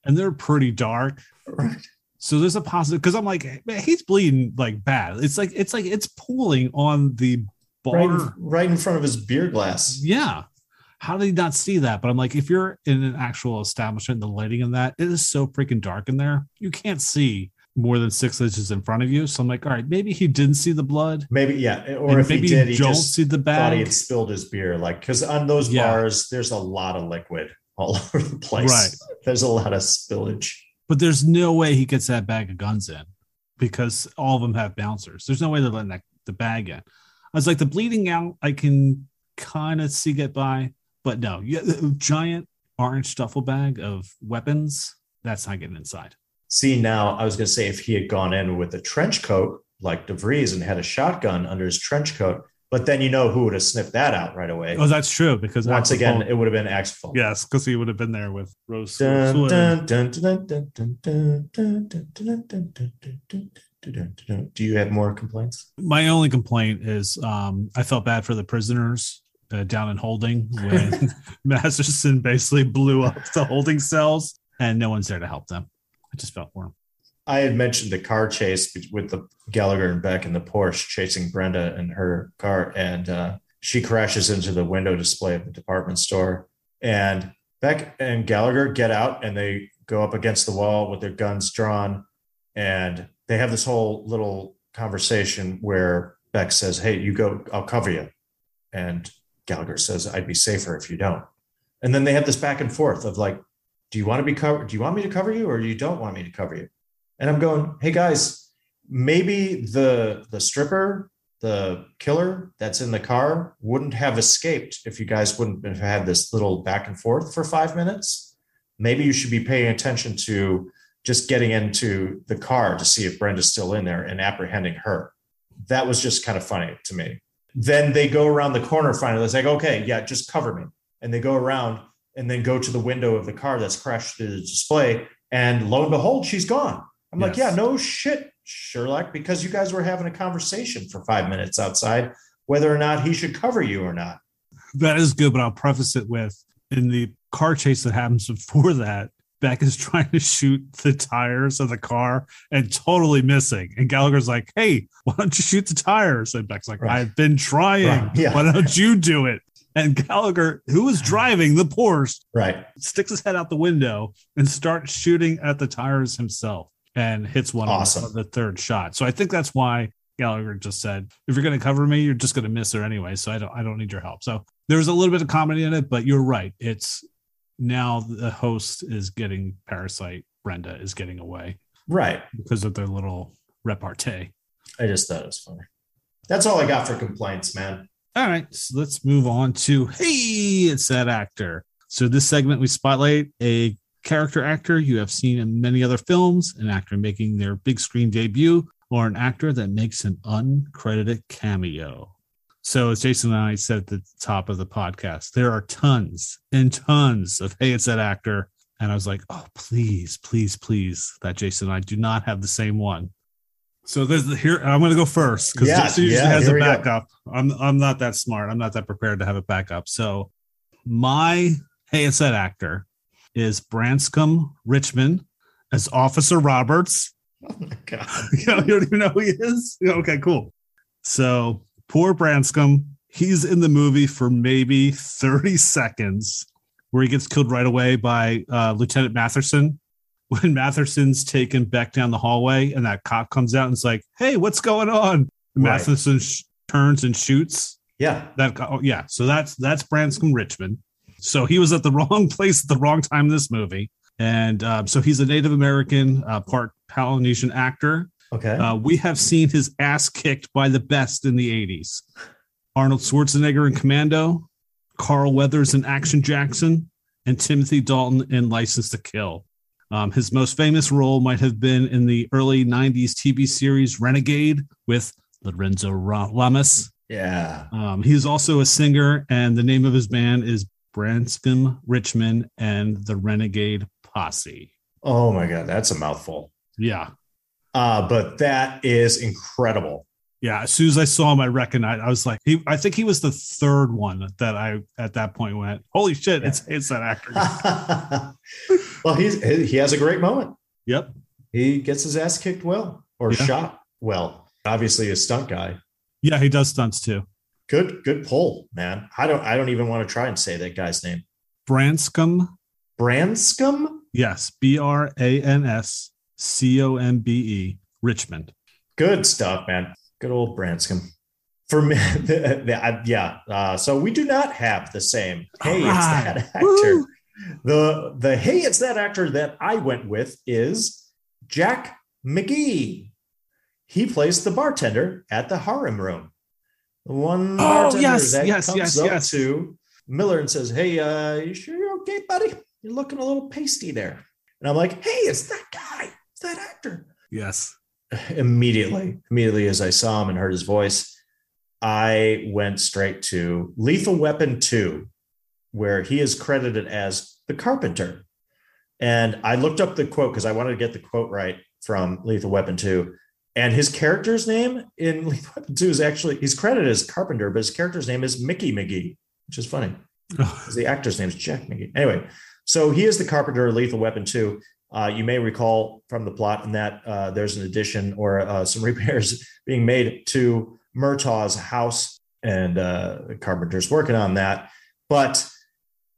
and they're pretty dark. Right. So there's a positive because I'm like, man, he's bleeding like bad. It's like it's like it's pooling on the bar right, right in front of his beer glass. Yeah. How did he not see that? But I'm like, if you're in an actual establishment, the lighting in that, it is so freaking dark in there. You can't see more than six inches in front of you. So I'm like, all right, maybe he didn't see the blood. Maybe, yeah. Or if maybe he did, he don't just see the bag. thought he had spilled his beer. Like, because on those yeah. bars, there's a lot of liquid all over the place. Right. There's a lot of spillage but there's no way he gets that bag of guns in because all of them have bouncers. There's no way they're letting that, the bag in. I was like, the bleeding out, I can kind of see get by, but no, yeah, giant orange duffel bag of weapons, that's not getting inside. See, now I was going to say if he had gone in with a trench coat like DeVries and had a shotgun under his trench coat, but then you know who would have sniffed that out right away. Oh, that's true. Because once again, it would have been Axel. Yes, because he would have been there with Rose. Do you have more complaints? My only complaint is um, I felt bad for the prisoners uh, down in holding when Masterson basically blew up the holding cells and no one's there to help them. I just felt for them. I had mentioned the car chase with the Gallagher and Beck in the Porsche chasing Brenda in her car, and uh, she crashes into the window display of the department store. And Beck and Gallagher get out and they go up against the wall with their guns drawn, and they have this whole little conversation where Beck says, "Hey, you go, I'll cover you," and Gallagher says, "I'd be safer if you don't." And then they have this back and forth of like, "Do you want to be covered? Do you want me to cover you, or you don't want me to cover you?" And I'm going, hey guys, maybe the the stripper, the killer that's in the car wouldn't have escaped if you guys wouldn't have had this little back and forth for five minutes. Maybe you should be paying attention to just getting into the car to see if Brenda's still in there and apprehending her. That was just kind of funny to me. Then they go around the corner finally. It's like, okay, yeah, just cover me. And they go around and then go to the window of the car that's crashed through the display. And lo and behold, she's gone I'm like, yeah, no shit, Sherlock, because you guys were having a conversation for five minutes outside, whether or not he should cover you or not. That is good, but I'll preface it with in the car chase that happens before that, Beck is trying to shoot the tires of the car and totally missing. And Gallagher's like, hey, why don't you shoot the tires? And Beck's like, Right. I've been trying. Right, yeah. Why don't you do it? And Gallagher, who was driving the Porsche, Right. sticks his head out the window and starts shooting at the tires himself and hits one on the- Awesome. on the third shot. So I think that's why Gallagher just said, if you're going to cover me, you're just going to miss her anyway. So I don't, I don't need your help. So there's a little bit of comedy in it, but you're right. It's now the host is getting Parasite. Brenda is getting away Right. because of their little repartee. I just thought it was funny. That's all I got for complaints, man. All right, so let's move on to hey, it's that actor. So this segment we spotlight a character actor you have seen in many other films, an actor making their big screen debut, or an actor that makes an uncredited cameo. So as Jason and I said at the top of the podcast, there are tons and tons of hey, it's that actor. And I was like, oh, please, please, please, that Jason and I do not have the same one. So there's the here. I'm going to go first because Yeah, Jason usually yeah, has a go. backup. I'm I'm not that smart. I'm not that prepared to have a backup. So my hey, it's that actor is Branscombe Richmond as Officer Roberts. Oh my god. you, know, you don't even know who he is. Okay, cool. So poor Branscombe, he's in the movie for maybe 30 seconds where he gets killed right away by uh, Lieutenant Matherson. When Matherson's taken back down the hallway and that cop comes out and is like, hey, what's going on? Right. Matheson sh- turns and shoots Yeah. that oh, yeah so that's that's branscombe richmond so he was at the wrong place at the wrong time in this movie. And um, so he's a native american uh, part polynesian actor. Okay. uh, we have seen his ass kicked by the best in the 80s arnold schwarzenegger in commando carl weathers in action jackson and timothy dalton in license to kill. Um, his most famous role might have been in the early 90s tv series renegade with lorenzo lamas. Yeah. um, he's also a singer, and the name of his band is Branscombe Richmond and the Renegade Posse. Oh my god, that's a mouthful. Yeah. Uh, but that is incredible. Yeah. As soon as I saw him, I recognized, I was like, he, I think he was the third one that I at that point went, holy shit, it's, it's that actor. well, he's he has a great moment. yep. He gets his ass kicked well or Yeah. shot well. Obviously, a stunt guy. Yeah. He does stunts too. Good, good pull, man. I don't, I don't even want to try and say that guy's name. Branscombe. Branscombe. Yes. B R A N S C O M B E, Richmond. Good stuff, man. Good old Branscombe. For me, the, the, I- yeah. Uh, so we do not have the same. Hey, it's that actor. Woo! The the hey, it's that actor that I went with is Jack McGee. He plays the bartender at the harem room. The one Oh, yes, that yes, comes yes, up yes. to Miller and says, "Hey, uh, you sure you're okay, buddy? You're looking a little pasty there." And I'm like, "Hey, it's that guy. It's that actor." Yes. immediately, immediately as I saw him and heard his voice, I went straight to Lethal Weapon 2, where he is credited as the carpenter. And I looked up the quote because I wanted to get the quote right from Lethal Weapon 2. And his character's name in Lethal Weapon 2 is actually, he's credited as Carpenter, but his character's name is Mickey McGee, which is funny. 'cause The actor's name is Jack McGee. Anyway, so he is the carpenter of Lethal Weapon 2. Uh, you may recall from the plot in that uh, there's an addition or uh, some repairs being made to Murtaugh's house, and uh, carpenter's working on that. But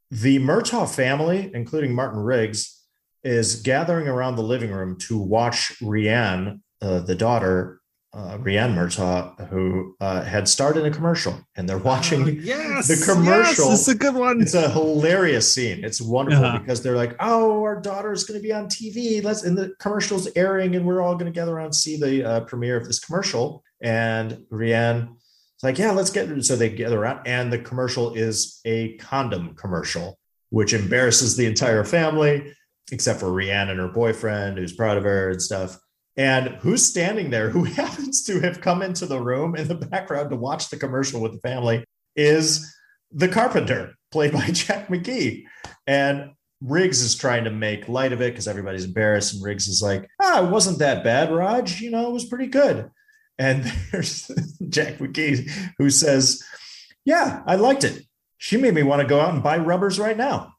the Murtaugh family, including Martin Riggs, is gathering around the living room to watch Rianne, uh, the daughter, uh, Rianne Murtaugh, who uh, had starred in a commercial, and they're watching yes. the commercial. Yes, it's a good one. it's a hilarious scene. It's wonderful Uh-huh. because they're like, "Oh, our daughter is going to be on TV. Let's." And the commercial's airing, and we're all going to gather around and see the uh, premiere of this commercial. And Rianne is like, "Yeah, let's get." So they gather around, and the commercial is a condom commercial, which embarrasses the entire family, except for Rianne and her boyfriend, who's proud of her and stuff. And who's standing there? Who happens to have come into the room in the background to watch the commercial with the family is the carpenter, played by Jack McGee. And Riggs is trying to make light of it because everybody's embarrassed, and Riggs is like, "Ah, it wasn't that bad, Raj. You know, it was pretty good." And there's Jack McGee who says, "Yeah, I liked it. She made me want to go out and buy rubbers right now."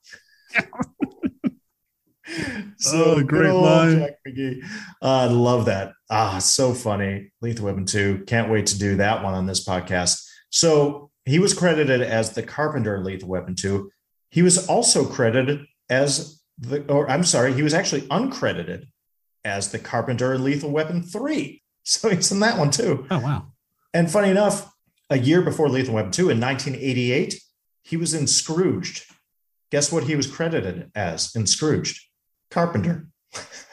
So Oh, great line. Jack McGee. Uh, I love that. Ah, so funny. Lethal Weapon 2. Can't wait to do that one on this podcast. So he was credited as the carpenter in Lethal Weapon 2. He was also credited as the, or I'm sorry, he was actually uncredited as the carpenter in Lethal Weapon 3. So he's in that one too. Oh wow. And funny enough, a year before Lethal Weapon 2 in 1988, he was in Scrooged. Guess what he was credited as in Scrooged? Carpenter.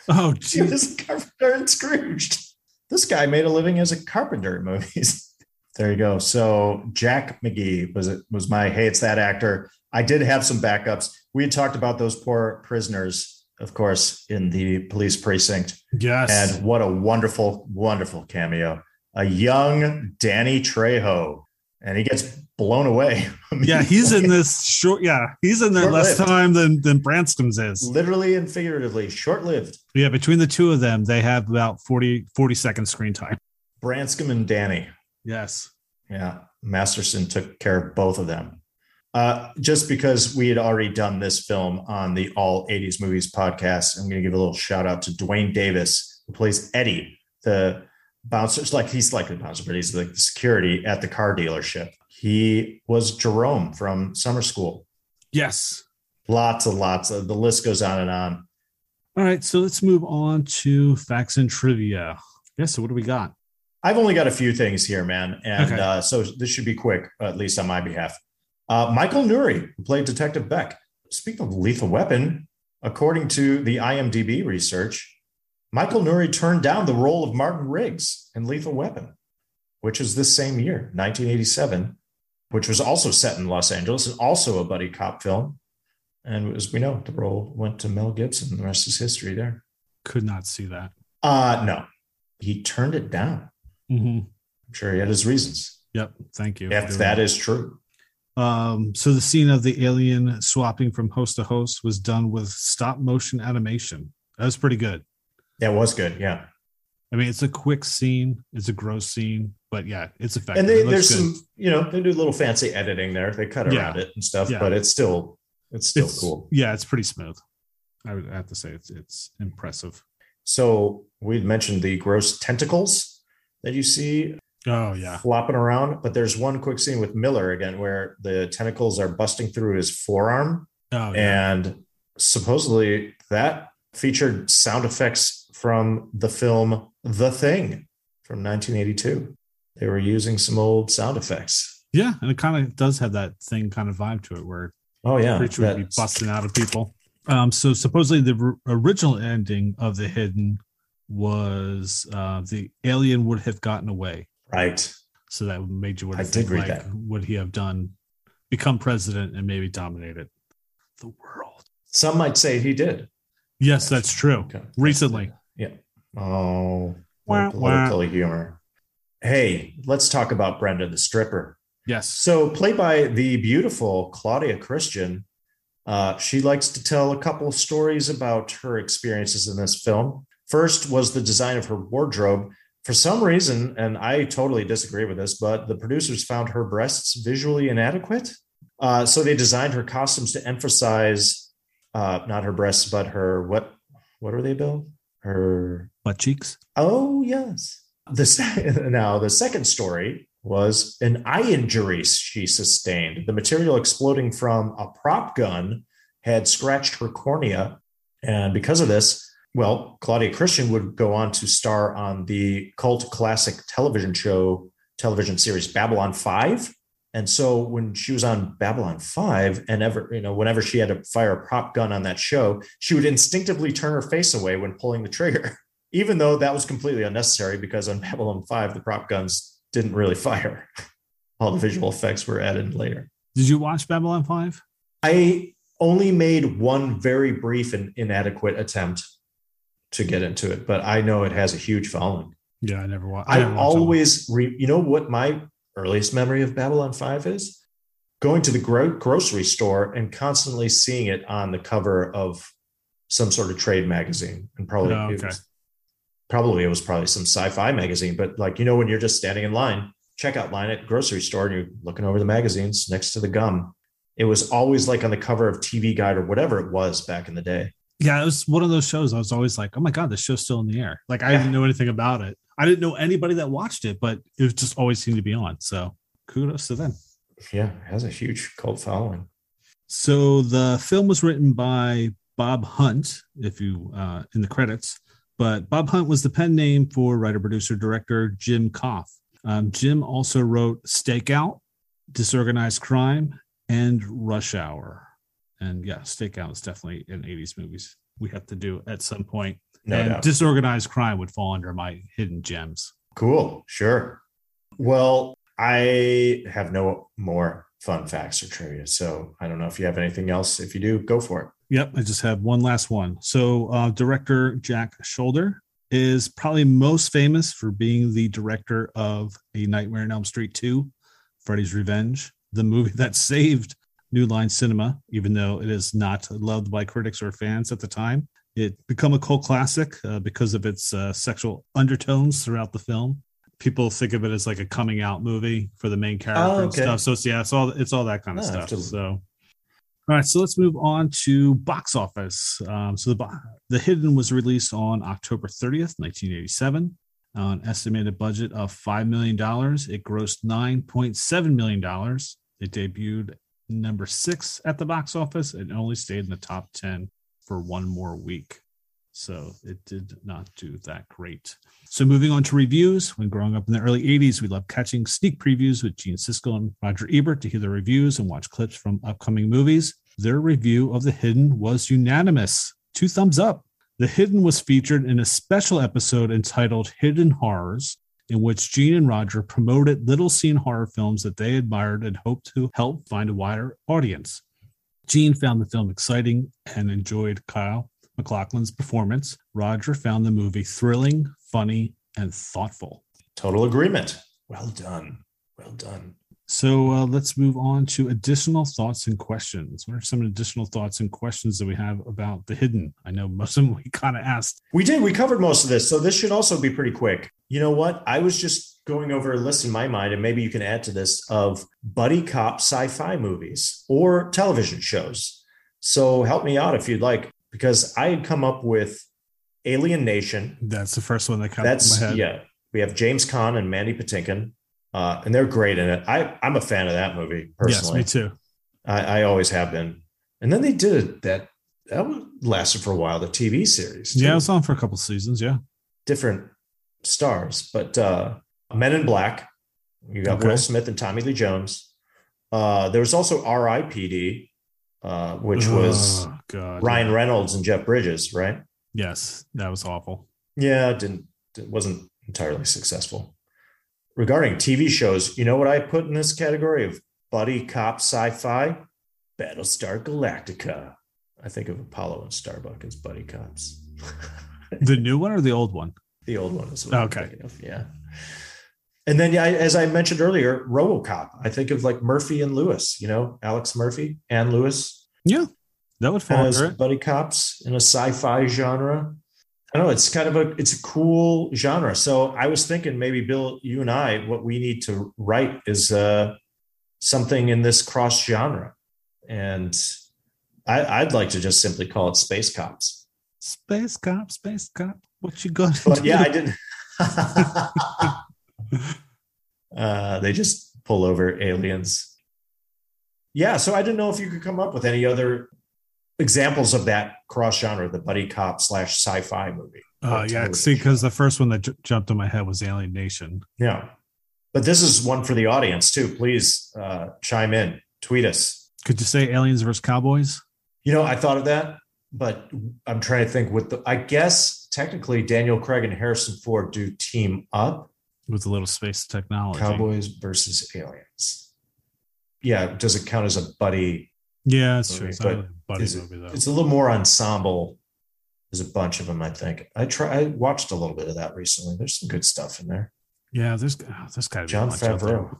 Oh He was a carpenter and Scrooged. This guy made a living as a carpenter in movies. there you go. So Jack McGee was it was my hey, it's that actor. I did have some backups. We had talked about those poor prisoners, of course, in the police precinct. Yes. And what a wonderful, wonderful cameo. A young Danny Trejo. And he gets blown away. yeah, he's in this short. Yeah, he's in there less Short-lived. time than than Branscome's is. literally and figuratively, short lived. Yeah, between the two of them, they have about 40, 40 seconds screen time. Branscombe and Danny. Yes. Yeah. Masterson took care of both of them. Uh, just because we had already done this film on the All 80s Movies podcast, I'm going to give a little shout out to Duane Davis, who plays Eddie, the bouncer. It's like he's like the bouncer, but he's like the security at the car dealership. He was Jerome from summer school. Yes. Lots and lots of the list goes on and on. All right, so let's move on to facts and trivia. Yeah, so what do we got? I've only got a few things here, man. And Okay. uh, so this should be quick, at least on my behalf. Uh, Michael Nouri, who played Detective Beck. Speaking of lethal weapon, according to the IMDb research, Michael Nouri turned down the role of Martin Riggs in Lethal Weapon, which was this same year, 1987, which was also set in Los Angeles and also a buddy cop film. And as we know, the role went to Mel Gibson. The rest is history there. Could not see that. Uh, no, he turned it down. hmm I'm sure he had his reasons. Yep. Thank you. if that is true. Um, so the scene of the alien swapping from host to host was done with stop motion animation. That was pretty good. That was good. Yeah. I mean, it's a quick scene, it's a gross scene, but yeah, it's effective. And they, It there's good. some, you know, they do a little fancy editing there. They cut Yeah. around it and stuff, Yeah. but it's still, it's still It's- cool. Yeah, it's pretty smooth. I would have to say it's it's impressive. So we'd mentioned the gross tentacles that you see Oh yeah. flopping around, but there's one quick scene with Miller again where the tentacles are busting through his forearm. Oh yeah. And supposedly that featured sound effects from the film The Thing from 1982. They were using some old sound effects. Yeah, and it kind of does have that thing kind of vibe to it where Oh yeah, creature would be busting out of people. Um, so supposedly the r- original ending of the hidden was uh, the alien would have gotten away. right. So that made you want I did read like, that. would he have done, become president and maybe dominated the world? Some might say he did. Yes, that's true. Okay. Recently, Yeah. Oh, Wah, what political humor. Hey, let's talk about Brenda the stripper. yes. So, played by the beautiful Claudia Christian, uh, she likes to tell a couple of stories about her experiences in this film. First was the design of her wardrobe. For some reason, and I totally disagree with this, but the producers found her breasts visually inadequate. Uh, so they designed her costumes to emphasize uh, not her breasts, but her what? What are they, Bill? Her Butt cheeks. Oh, yes. The now the second story was an eye injury she sustained. The material exploding from a prop gun had scratched her cornea, and because of this, well, Claudia Christian would go on to star on the cult classic television show, television series Babylon 5. And so when she was on Babylon 5, and ever, you know, whenever she had to fire a prop gun on that show, she would instinctively turn her face away when pulling the trigger even though that was completely unnecessary because on Babylon 5, the prop guns didn't really fire. All the visual effects were added later. Did you watch Babylon 5? I only made one very brief and inadequate attempt to get into it, but I know it has a huge following. Yeah, I never watched. I always, re, you know what my earliest memory of Babylon 5 is? going to the gro- grocery store and constantly seeing it on the cover of some sort of trade magazine, and probably Oh, it was, probably it was probably some sci-fi magazine. But like you know, when you're just standing in line, checkout line at grocery store, and you're looking over the magazines next to the gum, it was always like on the cover of TV Guide or whatever it was back in the day. Yeah, it was one of those shows. I was always like, "Oh my god, this show's still in the air!" Like I Yeah. didn't know anything about it. I didn't know anybody that watched it, but it just always seemed to be on. So kudos to them. Yeah, has a huge cult following. So the film was written by Bob Hunt, if you uh, in the credits, but Bob Hunt was the pen name for writer, producer, director Jim Kouf. Um, Jim also wrote Stakeout, Disorganized Crime, and Rush Hour. And yeah, Stakeout is definitely an 80s movies we have to do at some point. No and doubt. Disorganized Crime would fall under my hidden gems. Cool. Sure. Well, I have no more fun facts or trivia. So I don't know if you have anything else. If you do, go for it. Yep, I just have one last one. So, uh, director Jack Sholder is probably most famous for being the director of A Nightmare on Elm Street 2, Freddy's Revenge, the movie that saved New Line Cinema, even though it is not loved by critics or fans at the time. It become a cult classic uh, because of its uh, sexual undertones throughout the film. People think of it as like a coming out movie for the main character Oh, and stuff. So it's, yeah, it's all it's all that kind of Oh, stuff. to- So all right, so let's move on to box office. Um, so the the Hidden was released on October 30th, 1987, on an estimated budget of five million dollars. It grossed 9.7 million dollars. It debuted number six at the box office and only stayed in the top 10 for one more week. So it did not do that great. So moving on to reviews. When growing up in the early 80s, we loved catching sneak previews with Gene Siskel and Roger Ebert to hear the reviews and watch clips from upcoming movies. Their review of The Hidden was unanimous. Two thumbs up. The Hidden was featured in a special episode entitled Hidden Horrors, in which Gene and Roger promoted little seen horror films that they admired and hoped to help find a wider audience. Gene found the film exciting and enjoyed Kyle MacLachlan's performance. Roger found the movie thrilling, funny, and thoughtful. Total agreement. Well done. Well done. So uh, let's move on to additional thoughts and questions. What are some additional thoughts and questions that we have about the hidden? I know most of them we kind of asked. We did. We covered most of this. So this should also be pretty quick. You know what? I was just going over a list in my mind, and maybe you can add to this of buddy cop sci fi movies or television shows. So help me out if you'd like, because I had come up with Alien Nation. That's the first one that comes That's, to my head. yeah. We have James Caan and Mandy Patinkin, uh, and they're great in it. I, I'm a fan of that movie personally. Yes, me too. I, I always have been. And then they did that. That lasted for a while. The TV series. too Yeah, it was on for a couple seasons. Yeah. different stars, but uh, Men in Black. You got Okay. Will Smith and Tommy Lee Jones. Uh, there was also R.I.P.D., uh, which was Oh, God. Ryan Reynolds and Jeff Bridges, right? Yes, that was awful. Yeah, it didn't it wasn't entirely successful. Regarding TV shows, you know what I put in this category of buddy cop sci-fi? Battlestar Galactica. I think of Apollo and Starbuck as buddy cops. The new one or the old one? The old one is Okay. thinking of, yeah. And then, yeah, as I mentioned earlier, RoboCop. I think of like Murphy and Lewis. You know, Alex Murphy and Lewis Yeah, that would fall as buddy cops in a sci-fi genre. I don't know. It's kind of a it's a cool genre. So I was thinking maybe Bill, you and I, what we need to write is uh, something in this cross genre, and I, I'd like to just simply call it Space Cops. Space cop, space cop. What you But do? yeah, I didn't. uh, they just pull over aliens. Yeah, so I didn't know if you could come up with any other examples of that cross genre, the buddy cop slash sci-fi movie. Uh, yeah, see, because the first one that j- jumped in my head was Alien Nation. yeah, but this is one for the audience too. Please uh, chime in, tweet us. Could you say Aliens versus Cowboys? You know, I thought of that, but I'm trying to think with the. I guess technically Daniel Craig and Harrison Ford do team up. With a little space technology. Cowboys versus aliens. Yeah, does it count as a buddy? Yeah, it's true. movie, It's really a buddy it- movie though. It's a little more ensemble. There's a bunch of them, I think. I try. I watched a little bit of that recently. There's some good stuff in there. Yeah, there's oh, there's got to be John. Favreau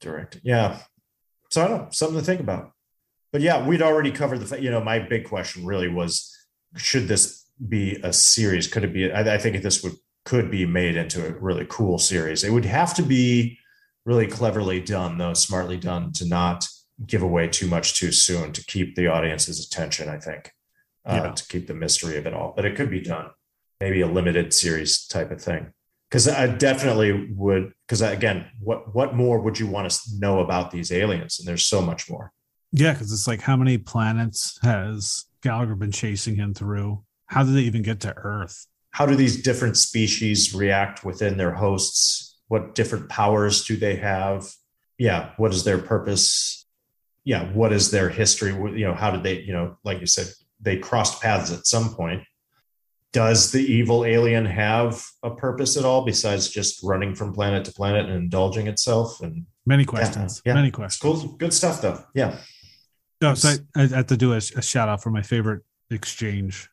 directed. Yeah. So I don't know, something to think about. But yeah, we'd already covered the. You know, my big question really was, should this be a series? Could it be? I, I think this would could be made into a really cool series. It would have to be really cleverly done, though, smartly done, to not give away too much too soon to keep the audience's attention. I think uh, yeah. to keep the mystery of it all, but it could be done. Maybe a limited series type of thing because I definitely would. Because again, what what more would you want to know about these aliens? And there's so much more. Yeah, because it's like how many planets has Gallagher been chasing him through? How did they even get to Earth? How do these different species react within their hosts? What different powers do they have? Yeah, what is their purpose? Yeah, what is their history? You know, how did they? You know, like you said, they crossed paths at some point does the evil alien have a purpose at all besides just running from planet to planet and indulging itself and many questions yeah, yeah. many questions cool good stuff though yeah no so I, I, have to do a, a, shout out for my favorite exchange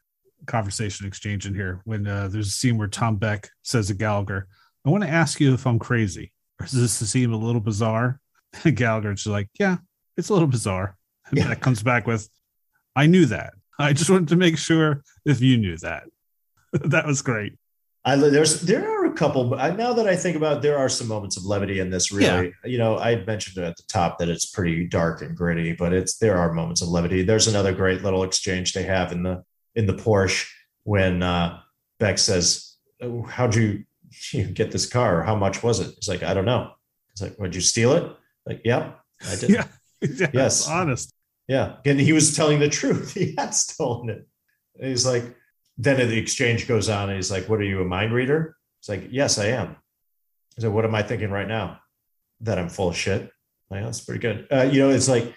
conversation exchange in here when uh, there's a scene where tom beck says to gallagher i want to ask you if i'm crazy or does this seem a little bizarre and gallagher's like yeah it's a little bizarre and yeah. that comes back with i knew that i just wanted to make sure if you knew that that was great. I there's there are a couple, but I, now that I think about, it, there are some moments of levity in this. Really, yeah. you know, I mentioned at the top that it's pretty dark and gritty, but it's there are moments of levity. There's another great little exchange they have in the in the Porsche when uh, Beck says, oh, "How'd you, you get this car? How much was it?" He's like, "I don't know." He's like, "Would you steal it?" Like, "Yep, I did." yeah, yeah yes, honest. Yeah, and he was telling the truth. He had stolen it. And he's like, then the exchange goes on and he's like, What are you, a mind reader? It's like, Yes, I am. Said, What am I thinking right now? That I'm full of shit. Like, that's pretty good. Uh, you know, it's like,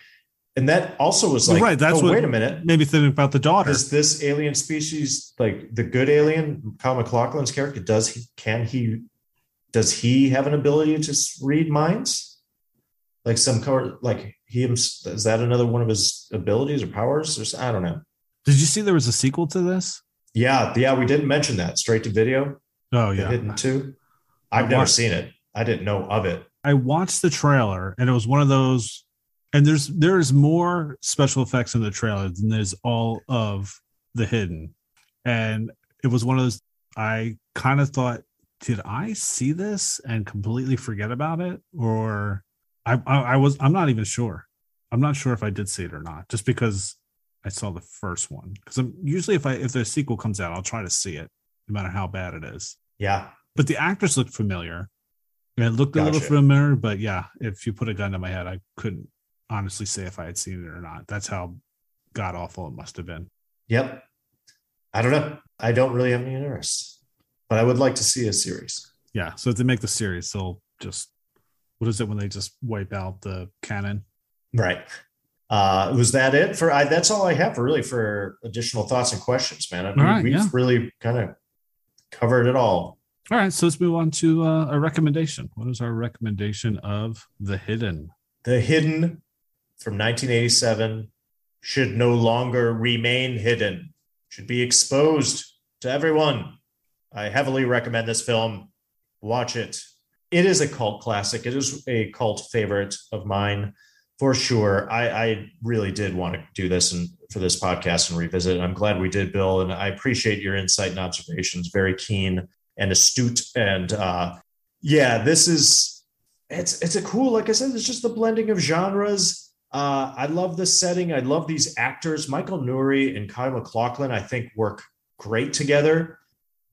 and that also was like, right. That's oh, what wait a minute. Maybe thinking about the daughter. Is this alien species like the good alien, Kyle MacLachlan's character? Does he, can he, does he have an ability to read minds? Like some, like he, is that another one of his abilities or powers? Or I don't know. Did you see there was a sequel to this? Yeah, yeah, we didn't mention that straight to video. Oh yeah, hidden too. I've never seen it. I didn't know of it. I watched the trailer, and it was one of those. And there's there's more special effects in the trailer than there's all of the hidden, and it was one of those. I kind of thought, did I see this and completely forget about it, or I, I I was I'm not even sure. I'm not sure if I did see it or not, just because I saw the first one because I'm usually if I if the sequel comes out, I'll try to see it, no matter how bad it is. Yeah, but the actors looked familiar. It looked gotcha. a little familiar, but yeah, if you put a gun to my head, I couldn't honestly say if I had seen it or not. That's how god awful it must have been. Yep. I don't know. I don't really have any interest, but I would like to see a series. Yeah. So if they make the series, they'll just what is it when they just wipe out the canon? Right uh, was that it for I, that's all I have for really for additional thoughts and questions, man. I mean, right, we've yeah. really kind of covered it all. All right, so let's move on to uh, a recommendation. What is our recommendation of The Hidden? The Hidden from 1987 should no longer remain hidden, should be exposed to everyone. I heavily recommend this film. Watch it. It is a cult classic. It is a cult favorite of mine for sure. I, I really did want to do this and for this podcast and revisit. I'm glad we did, Bill, and I appreciate your insight and observations. Very keen and astute. And uh, yeah, this is it's it's a cool. Like I said, it's just the blending of genres. Uh, I love the setting. I love these actors. Michael Nouri and Kyle MacLachlan, I think, work great together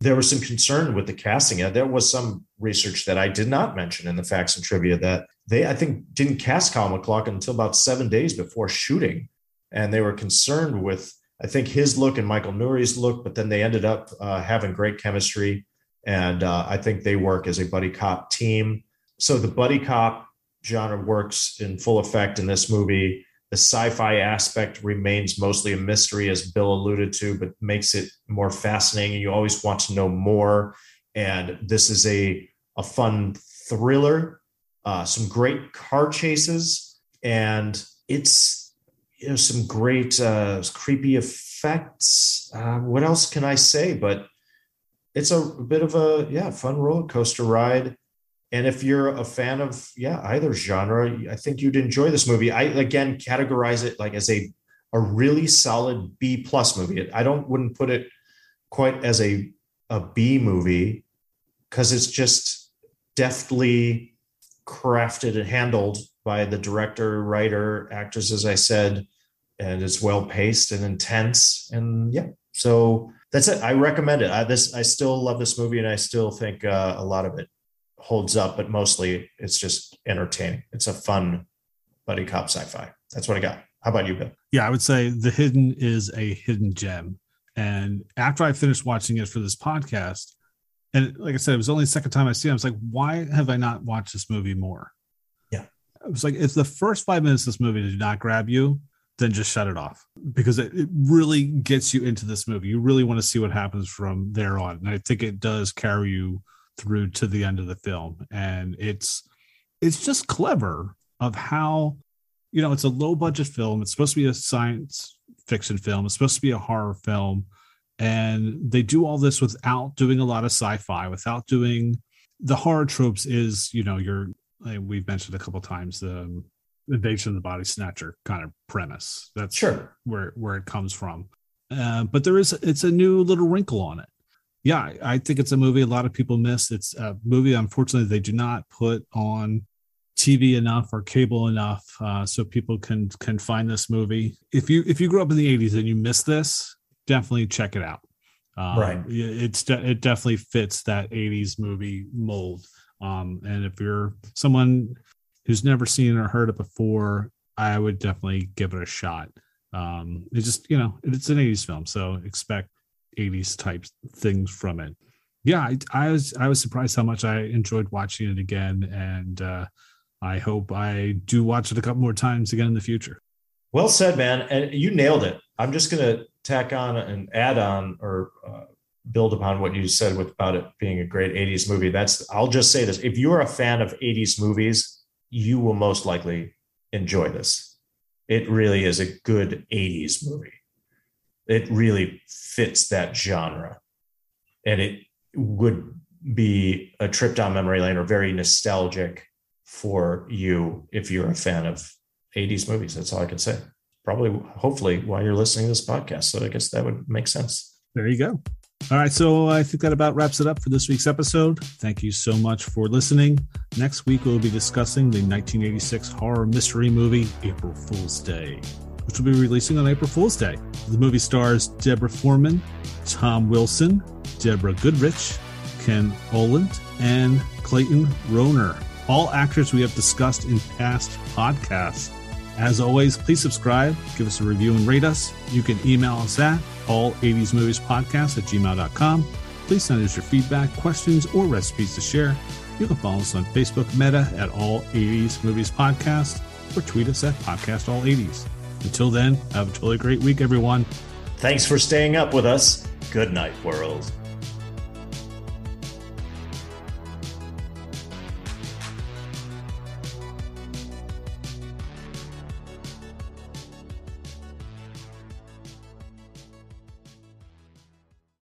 there was some concern with the casting. There was some research that I did not mention in the facts and trivia that they, I think, didn't cast Kyle MacLachlan until about seven days before shooting. And they were concerned with, I think, his look and Michael Nouri's look, but then they ended up uh, having great chemistry. And uh, I think they work as a buddy cop team. So the buddy cop genre works in full effect in this movie. The sci-fi aspect remains mostly a mystery as bill alluded to but makes it more fascinating. You always want to know more. And this is a, a fun thriller uh, some great car chases and it's you know some great uh, creepy effects. Uh, what else can i say? But it's a bit of a yeah fun roller coaster ride and if you're a fan of yeah either genre i think you'd enjoy this movie. I again categorize it like as a a really solid b plus movie. I don't wouldn't put it quite as a a b movie because it's just deftly crafted and handled by the director writer actors as i said and it's well paced and intense. And yeah so that's it. I recommend it. I this i still love this movie and i still think uh, a lot of it holds up, but mostly it's just entertaining. It's a fun buddy cop sci-fi. That's what I got. How about you, Bill? Yeah, I would say The Hidden is a hidden gem. And after I finished watching it for this podcast, and like I said, it was only the second time I see it. I was like, why have I not watched this movie more? Yeah. I was like, if the first five minutes of this movie did not grab you, then just shut it off because it, it really gets you into this movie. You really want to see what happens from there on. And I think it does carry you through to the end of the film. And it's it's just clever of how you know it's a low budget film. It's supposed to be a science fiction film. It's supposed to be a horror film. And they do all this without doing a lot of sci-fi without doing the horror tropes is you know you're we've mentioned a couple times the invasion of the body snatcher kind of premise. That's sure. where where it comes from. Uh, but there is it's a new little wrinkle on it yeah, I think it's a movie a lot of people miss. It's a movie, unfortunately, they do not put on TV enough or cable enough, uh, so people can can find this movie. If you if you grew up in the '80s and you miss this, definitely check it out. Um, right, it's it definitely fits that '80s movie mold. Um, and if you're someone who's never seen or heard it before, I would definitely give it a shot. Um, it's just you know it's an '80s film, so expect 80s type things from it. Yeah, I, I, was I was surprised how much I enjoyed watching it again, and uh, I hope I do watch it a couple more times again in the future. Well said, man, and you nailed it. I'm just gonna tack on and add on or uh, build upon what you said with about it being a great 80s movie. That's I'll just say this: if you are a fan of 80s movies, you will most likely enjoy this. It really is a good 80s movie it really fits that genre. And it would be a trip down memory lane or very nostalgic for you if you're a fan of 80s movies. That's all I can say. Probably, hopefully, while you're listening to this podcast. So I guess that would make sense. There you go. All right. So I think that about wraps it up for this week's episode. Thank you so much for listening. Next week, we'll be discussing the 1986 horror mystery movie, April Fool's Day which will be releasing on April Fool's Day. The movie stars Deborah Foreman, Tom Wilson, Deborah Goodrich, Ken Olandt, and Clayton Rohner, all actors we have discussed in past podcasts. As always, please subscribe, give us a review, and rate us. You can email us at all80smoviespodcast at gmail.com. Please send us your feedback, questions, or recipes to share. You can follow us on Facebook Meta at All 80s Movies Podcast or tweet us at Podcast All 80s. Until then, have a totally great week, everyone. Thanks for staying up with us. Good night, world.